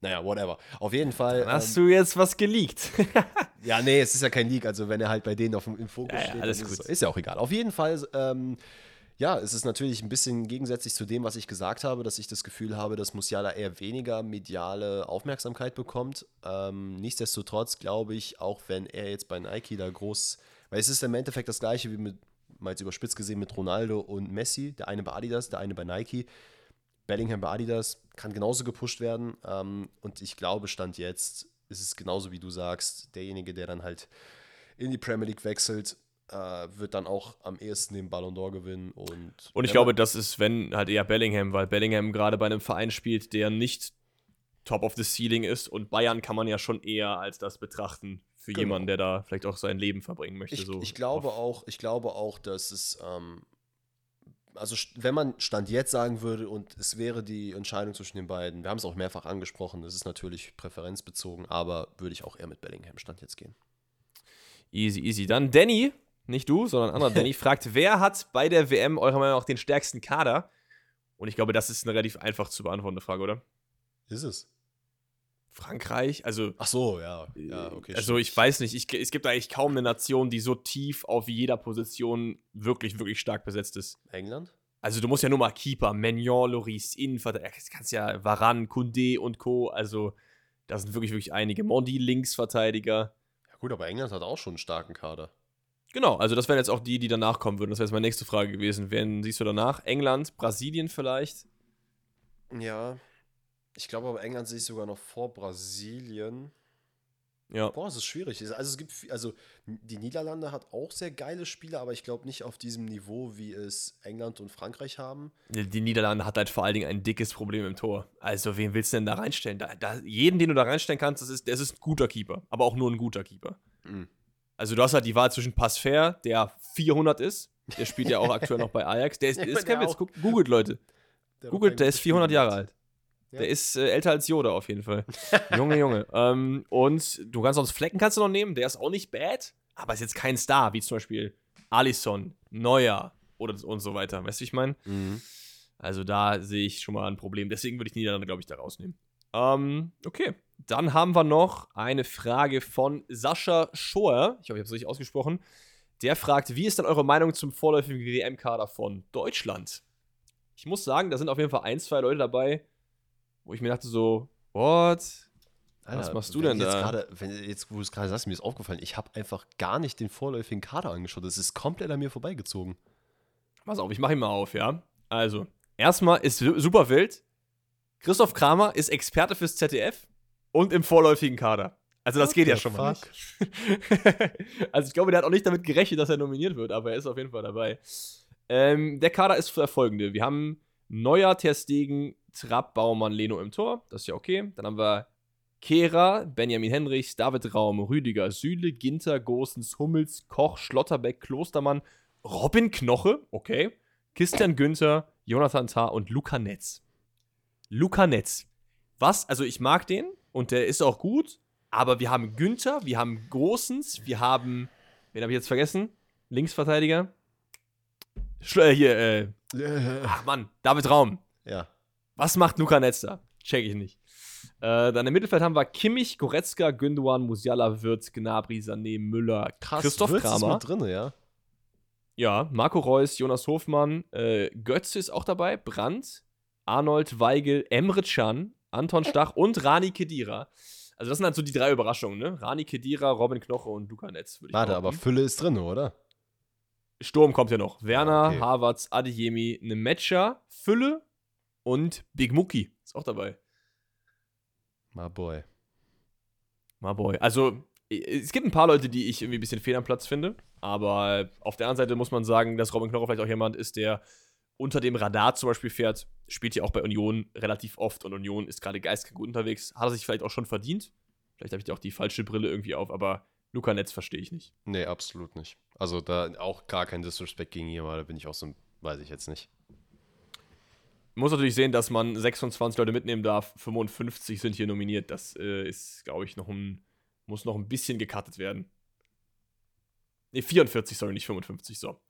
Naja, whatever. Auf jeden Fall. Dann hast ähm, du jetzt was geleakt. [LAUGHS] ja, nee, es ist ja kein Leak. Also, wenn er halt bei denen auf dem, im Fokus Ja, ja, steht, alles dann ist, gut. es- ist ja auch egal. Auf jeden Fall, ähm, ja, es ist natürlich ein bisschen gegensätzlich zu dem, was ich gesagt habe, dass ich das Gefühl habe, dass Musiala eher weniger mediale Aufmerksamkeit bekommt. Ähm, nichtsdestotrotz glaube ich, auch wenn er jetzt bei Nike da groß, weil es ist im Endeffekt das gleiche wie mit, mal jetzt überspitzt gesehen, mit Ronaldo und Messi. Der eine bei Adidas, der eine bei Nike. Bellingham bei Adidas kann genauso gepusht werden. Ähm, und ich glaube, Stand jetzt ist es genauso wie du sagst, derjenige, der dann halt in die Premier League wechselt, äh, wird dann auch am ehesten den Ballon d'Or gewinnen. Und, Und ich glaube, das ist, wenn, halt eher Bellingham, weil Bellingham gerade bei einem Verein spielt, der nicht top of the ceiling ist. Und Bayern kann man ja schon eher als das betrachten für Genau. jemanden, der da vielleicht auch sein Leben verbringen möchte. ich, so ich, glaube auch, ich glaube auch, dass es, ähm, also wenn man Stand jetzt sagen würde und es wäre die Entscheidung zwischen den beiden, wir haben es auch mehrfach angesprochen, das ist natürlich präferenzbezogen, aber würde ich auch eher mit Bellingham Stand jetzt gehen. Easy, easy. Dann Danny, nicht du, sondern ein anderer [LAUGHS] Danny, fragt, wer hat bei der WM eurer Meinung nach den stärksten Kader? Und ich glaube, das ist eine relativ einfach zu beantwortende Frage, oder? Ist es? Frankreich, also Ach so, ja. ja okay, also stimmt. ich weiß nicht, ich, es gibt eigentlich kaum eine Nation, die so tief auf jeder Position wirklich, wirklich stark besetzt ist. England? Also du musst ja nur mal Keeper, Magnon, Loris, Innenverteidiger, kannst ja Varan, Kunde und Co. Also da sind wirklich, wirklich einige. Mondi, Linksverteidiger. Ja gut, aber England hat auch schon einen starken Kader. Genau, also das wären jetzt auch die, die danach kommen würden. Das wäre jetzt meine nächste Frage gewesen. Wen siehst du danach? England, Brasilien vielleicht? Ja. Ich glaube aber, England sehe ich sogar noch vor Brasilien. Ja. Boah, es ist schwierig. Also es gibt, also die Niederlande hat auch sehr geile Spieler, aber ich glaube nicht auf diesem Niveau, wie es England und Frankreich haben. Die die Niederlande hat halt vor allen Dingen ein dickes Problem im Tor. Also, wen willst du denn da reinstellen? Da, da, jeden, den du da reinstellen kannst, das ist, das ist ein guter Keeper. Aber auch nur ein guter Keeper. Mhm. Also du hast halt die Wahl zwischen Passfair, der 400 ist, der spielt ja auch aktuell noch bei Ajax. Der ist, [LAUGHS] Ja, ist. Guck- googelt Leute. Der Googelt, der ist 400 Jahre alt. Ja. Der ist äh, älter als Yoda auf jeden Fall. [LAUGHS] Junge, Junge. Ähm, und du kannst sonst Flecken kannst du noch nehmen, der ist auch nicht bad, aber ist jetzt kein Star, wie zum Beispiel Alisson, Neuer oder und so weiter. Weißt du, wie ich meine? Mhm. Also da sehe ich schon mal ein Problem. Deswegen würde ich Niederlande, glaube ich, da rausnehmen. Ähm, okay. Dann haben wir noch eine Frage von Sascha Schoer. Ich hoffe, ich habe es richtig ausgesprochen. Der fragt, wie ist denn eure Meinung zum vorläufigen WM-Kader von Deutschland? Ich muss sagen, da sind auf jeden Fall ein, zwei Leute dabei, wo ich mir dachte so, what? Was machst du denn da? Grade, wenn jetzt, wo du es gerade sagst, mir ist aufgefallen, ich habe einfach gar nicht den vorläufigen Kader angeschaut. Das ist komplett an mir vorbeigezogen. Pass auf, ich mache ihn mal auf, ja? Also, erstmal ist su- super wild. Christoph Kramer ist Experte fürs ZDF und im vorläufigen Kader. Also, das What geht ja schon mal nicht. [LAUGHS] also, ich glaube, der hat auch nicht damit gerechnet, dass er nominiert wird, aber er ist auf jeden Fall dabei. Ähm, der Kader ist der folgende: Wir haben Neuer, Ter Stegen, Trapp, Baumann, Leno im Tor. Das ist ja okay. Dann haben wir Kehra, Benjamin Henrichs, David Raum, Rüdiger, Süle, Ginter, Gosens, Hummels, Koch, Schlotterbeck, Klostermann, Robin Knoche, okay. Christian Günther, Jonathan Tah und Luca Netz. Luca Netz. Was? Also ich mag den und der ist auch gut, aber wir haben Günther, wir haben Gosens, wir haben, wen habe ich jetzt vergessen? Linksverteidiger. Schl äh, hier, äh, ach Mann, David Raum. Ja. Was macht Luca Netz da? Check ich nicht. Äh, dann im Mittelfeld haben wir Kimmich, Goretzka, Gündogan, Musiala, Wirtz, Gnabry, Sané, Müller, Krass, Christoph ist Kramer. mit drin, ja. Ja, Marco Reus, Jonas Hofmann, äh, Götze ist auch dabei, Brandt, Arnold, Weigel, Emre Can, Anton Stach und Rani Kedira. Also das sind halt so die drei Überraschungen, ne? Rani Kedira, Robin Knoche und Luca Netz, würde ich Warte, aber behaupten. Fülle ist drin, oder? Sturm kommt ja noch. Werner, Ah, okay. Havertz, Adeyemi, Nemetscher, Fülle und Big Muki ist auch dabei. My boy. My boy. Also, es gibt ein paar Leute, die ich irgendwie ein bisschen fehl am Platz finde. Aber auf der anderen Seite muss man sagen, dass Robin Knoche vielleicht auch jemand ist, der unter dem Radar zum Beispiel fährt. Spielt ja auch bei Union relativ oft und Union ist gerade geistig gut unterwegs. Hat er sich vielleicht auch schon verdient. Vielleicht habe ich da auch die falsche Brille irgendwie auf, aber Luca Netz verstehe ich nicht. Nee, absolut nicht. Also da auch gar kein Disrespect gegen ihn, aber da bin ich auch so, weiß ich jetzt nicht. Man muss natürlich sehen, dass man 26 Leute mitnehmen darf. 55 sind hier nominiert. Das äh, ist, glaube ich, noch ein, muss noch ein bisschen gecuttet werden. Ne, 44, sorry, nicht 55, so.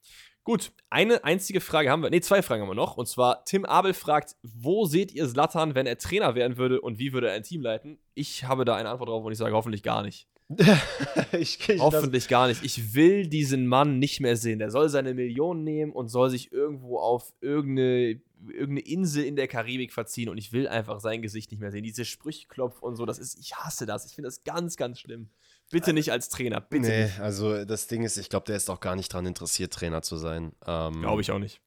Gut, eine einzige Frage haben wir, ne, zwei Fragen haben wir noch. Und zwar, Tim Abel fragt, wo seht ihr Slatan, wenn er Trainer werden würde und wie würde er ein Team leiten? Ich habe da eine Antwort drauf und ich sage hoffentlich gar nicht. [LAUGHS] ich, ich, Hoffentlich gar nicht. Ich will diesen Mann nicht mehr sehen. Der soll seine Millionen nehmen und soll sich irgendwo auf irgendeine, irgendeine Insel in der Karibik verziehen und ich will einfach sein Gesicht nicht mehr sehen. Diese Sprüchklopf und so, das ist, ich hasse das. Ich finde das ganz, ganz schlimm. Bitte nicht als Trainer, bitte Nee, nicht. also das Ding ist, ich glaube, der ist auch gar nicht dran interessiert, Trainer zu sein. Ähm, Glaube ich auch nicht.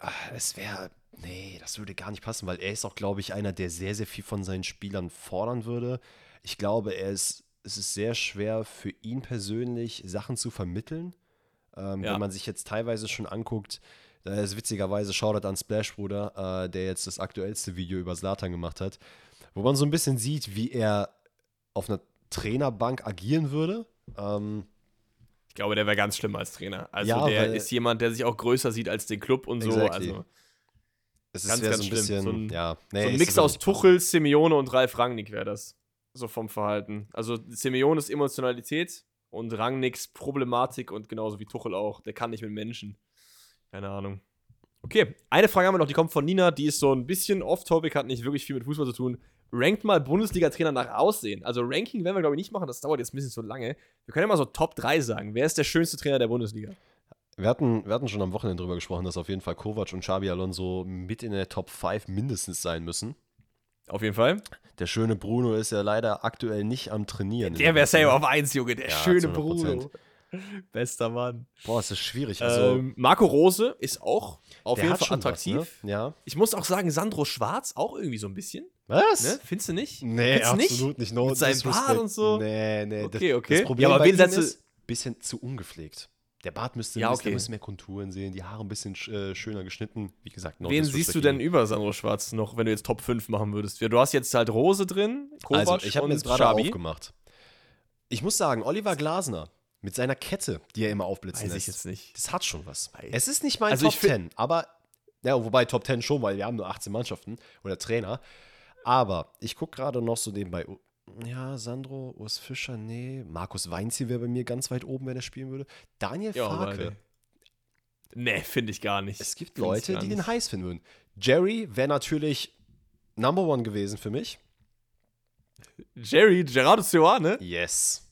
Ah, Es wäre, nee, das würde gar nicht passen, weil er ist auch, glaube ich, einer, der sehr, sehr viel von seinen Spielern fordern würde. Ich glaube, er ist, es ist sehr schwer für ihn persönlich, Sachen zu vermitteln. Ähm, Ja. Wenn man sich jetzt teilweise schon anguckt, da ist witzigerweise Shoutout an Splash Bruder, äh, der jetzt das aktuellste Video über Slatan gemacht hat, wo man so ein bisschen sieht, wie er auf einer Trainerbank agieren würde. Ähm, Ich glaube, der wäre ganz schlimm als Trainer. Also Ja, der ist jemand, der sich auch größer sieht als den Club und so. Exactly. Also es Ganz, ist wär ganz so ein bisschen, So ein- ja, nee, so ein Mix aus. Tuchel, Simeone und Ralf Rangnick wäre das. So vom Verhalten. Also Simeone ist Emotionalität und Rangnicks Problematik und genauso wie Tuchel auch. Der kann nicht mit Menschen. Keine Ahnung. Okay, eine Frage haben wir noch, die kommt von Nina, die ist so ein bisschen off-topic, hat nicht wirklich viel mit Fußball zu tun. Rankt mal Bundesliga-Trainer nach Aussehen. Also Ranking werden wir, glaube ich, nicht machen, das dauert jetzt ein bisschen zu lange. Wir können ja mal so Top 3 sagen. Wer ist der schönste Trainer der Bundesliga? Wir hatten, wir hatten schon am Wochenende drüber gesprochen, dass auf jeden Fall Kovac und Xabi Alonso mit in der Top 5 mindestens sein müssen. Auf jeden Fall. Der schöne Bruno ist ja leider aktuell nicht am Trainieren. Der wäre safe auf 1, Junge. Der Ja, schöne zu 100%. Bruno. [LAUGHS] Bester Mann. Boah, es ist schwierig. Also, ähm, Marco Rose ist auch auf jeden Fall attraktiv. Was, ne? Ja. Ich muss auch sagen, Sandro Schwarz auch irgendwie so ein bisschen. Was? Ne? Findest du nicht? Nee, Findest absolut nicht. No Mit seinem. Bart und so? Nee, nee. Okay, das, okay. Das Problem Ja, aber bei wen ihm setzt du- ist, bisschen zu ungepflegt. Der Bart müsste, Ja, okay. da müssen mehr Konturen sehen, die Haare ein bisschen sch- äh, schöner geschnitten. Wie gesagt, no Wen siehst du denn über Sandro Schwarz noch, wenn du jetzt Top 5 machen würdest? Du hast jetzt halt Rose drin, Kovac Also, ich habe mir jetzt gerade aufgemacht. Ich muss sagen, Oliver Glasner Mit seiner Kette, die er immer aufblitzen Weiß lässt. ich jetzt nicht. Das hat schon was. Weiß- Es ist nicht mein Also Top find- 10, aber, ja, wobei Top 10 schon, weil wir haben nur 18 Mannschaften oder Trainer. Aber ich gucke gerade noch so nebenbei. oh, Ja, Sandro, Urs Fischer, nee. Markus Weinziel wäre bei mir ganz weit oben, wenn er spielen würde. Daniel Ja, Farke. Nee, finde ich gar nicht. Es gibt Find ich Leute, die den heiß finden würden. Jerry wäre natürlich Number One gewesen für mich. Jerry, Gerardo Seoane? Yes.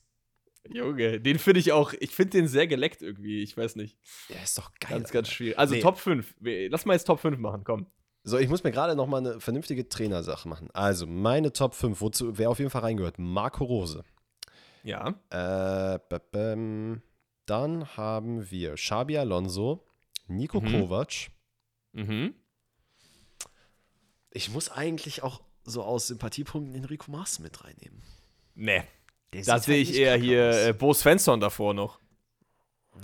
Junge, den finde ich auch, ich finde den sehr geleckt irgendwie, ich weiß nicht. Der ist doch geil. Ganz, ganz schwierig. Also Nee. Top 5. Wir- Lass mal jetzt Top 5 machen, komm. So, ich muss mir gerade noch mal eine vernünftige Trainersache machen. Also, meine Top 5, wozu wer auf jeden Fall reingehört? Marco Rose. Ja. Äh, dann haben wir Xabi Alonso, Nico Mhm. Kovac. Mhm. Ich muss eigentlich auch so aus Sympathiepunkten Enrico Maaßen mit reinnehmen. Nee. Der Da sehe halt ich eher hier aus. äh, Bo Svensson davor noch.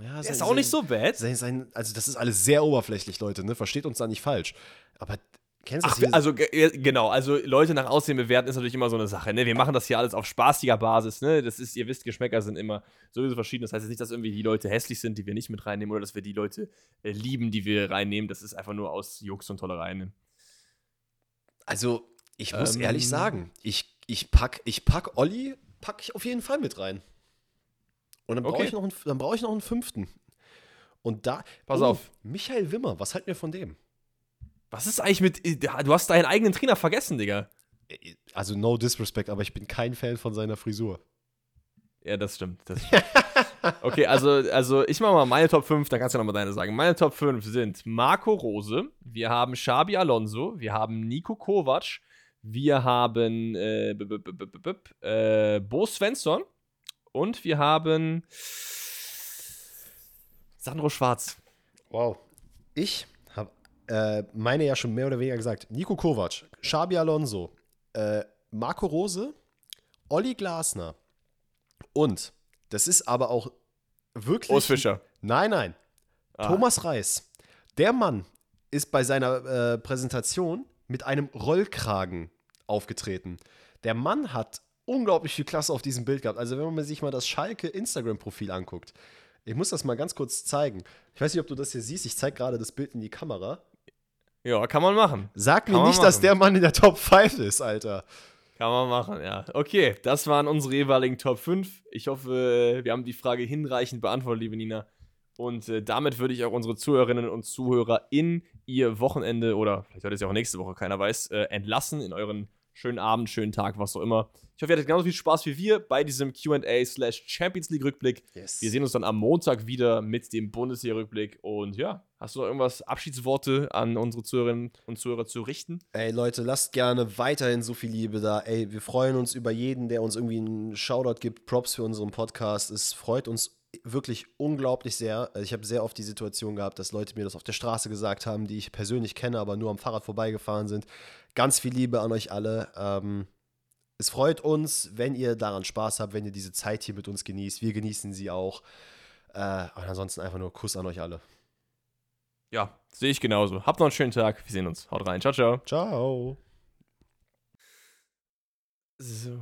ja, Der ist auch nicht so bad. Sein, sein, also, das ist alles sehr oberflächlich, Leute, ne? Versteht uns da nicht falsch. Aber kennst du Ach, das? hier- also ge- genau, also Leute nach Aussehen bewerten ist natürlich immer so eine Sache. Ne? Wir machen das hier alles auf spaßiger Basis. Ne? Das ist, ihr wisst, Geschmäcker sind immer sowieso verschieden. Das heißt jetzt nicht, dass irgendwie die Leute hässlich sind, die wir nicht mit reinnehmen, oder dass wir die Leute äh, lieben, die wir reinnehmen. Das ist einfach nur aus Jux und Tollerei. Ne? Also, ich muss Ähm. ehrlich sagen, ich, ich, pack, ich pack Olli, pack ich auf jeden Fall mit rein. Und dann brauche Okay. ich, noch einen- dann brauch ich noch einen fünften. Und da. Pass Oh, auf. Michael Wimmer, was halten wir von dem? Was ist eigentlich mit. äh, Du hast deinen eigenen Trainer vergessen, Digga. Also, no disrespect, aber ich bin kein Fan von seiner Frisur. Ja, das stimmt. Das stimmt. [LAUGHS] okay, also, also ich mache mal meine Top 5, dann kannst du ja nochmal deine sagen. Meine Top 5 sind Marco Rose, wir haben Xabi Alonso, wir haben Nico Kovac, wir haben äh, b- b- b- äh, Bo Svensson und wir haben Sandro Schwarz. Wow. Ich habe äh, meine ja schon mehr oder weniger gesagt. Nico Kovac, Xabi Alonso, äh, Marco Rose, Olli Glasner und das ist aber auch wirklich. Urs Fischer. Nein, nein. Ah. Thomas Reis. Der Mann ist bei seiner äh, Präsentation mit einem Rollkragen aufgetreten. Der Mann hat unglaublich viel Klasse auf diesem Bild gehabt. Also, wenn man sich mal das Schalke Instagram-Profil anguckt, ich muss das mal ganz kurz zeigen. Ich weiß nicht, ob du das hier siehst. Ich zeige gerade das Bild in die Kamera. Ja, kann man machen. Sag Kann mir nicht, dass der Mann in der Top 5 ist, Alter. Kann man machen, ja. Okay, das waren unsere jeweiligen Top 5. Ich hoffe, wir haben die Frage hinreichend beantwortet, liebe Nina. Und äh, damit würde ich auch unsere Zuhörerinnen und Zuhörer in ihr Wochenende oder vielleicht heute ist ja auch nächste Woche, keiner weiß, äh, entlassen in euren schönen Abend, schönen Tag, was auch immer. Ich hoffe, ihr hattet genauso viel Spaß wie wir bei diesem QA slash Champions League Rückblick. Yes. Wir sehen uns dann am Montag wieder mit dem Bundesliga-Rückblick. Und ja, hast du noch irgendwas Abschiedsworte an unsere Zuhörerinnen und Zuhörer zu richten? Ey, Leute, lasst gerne weiterhin so viel Liebe da. Ey, wir freuen uns über jeden, der uns irgendwie einen Shoutout gibt. Props für unseren Podcast. Es freut uns wirklich unglaublich sehr. Also Ich habe sehr oft die Situation gehabt, dass Leute mir das auf der Straße gesagt haben, die ich persönlich kenne, aber nur am Fahrrad vorbeigefahren sind. Ganz viel Liebe an euch alle. Ähm, es freut uns, wenn ihr daran Spaß habt, wenn ihr diese Zeit hier mit uns genießt. Wir genießen sie auch. Äh, und ansonsten einfach nur Kuss an euch alle. Ja, sehe ich genauso. Habt noch einen schönen Tag. Wir sehen uns. Haut rein. Ciao, ciao. Ciao. So.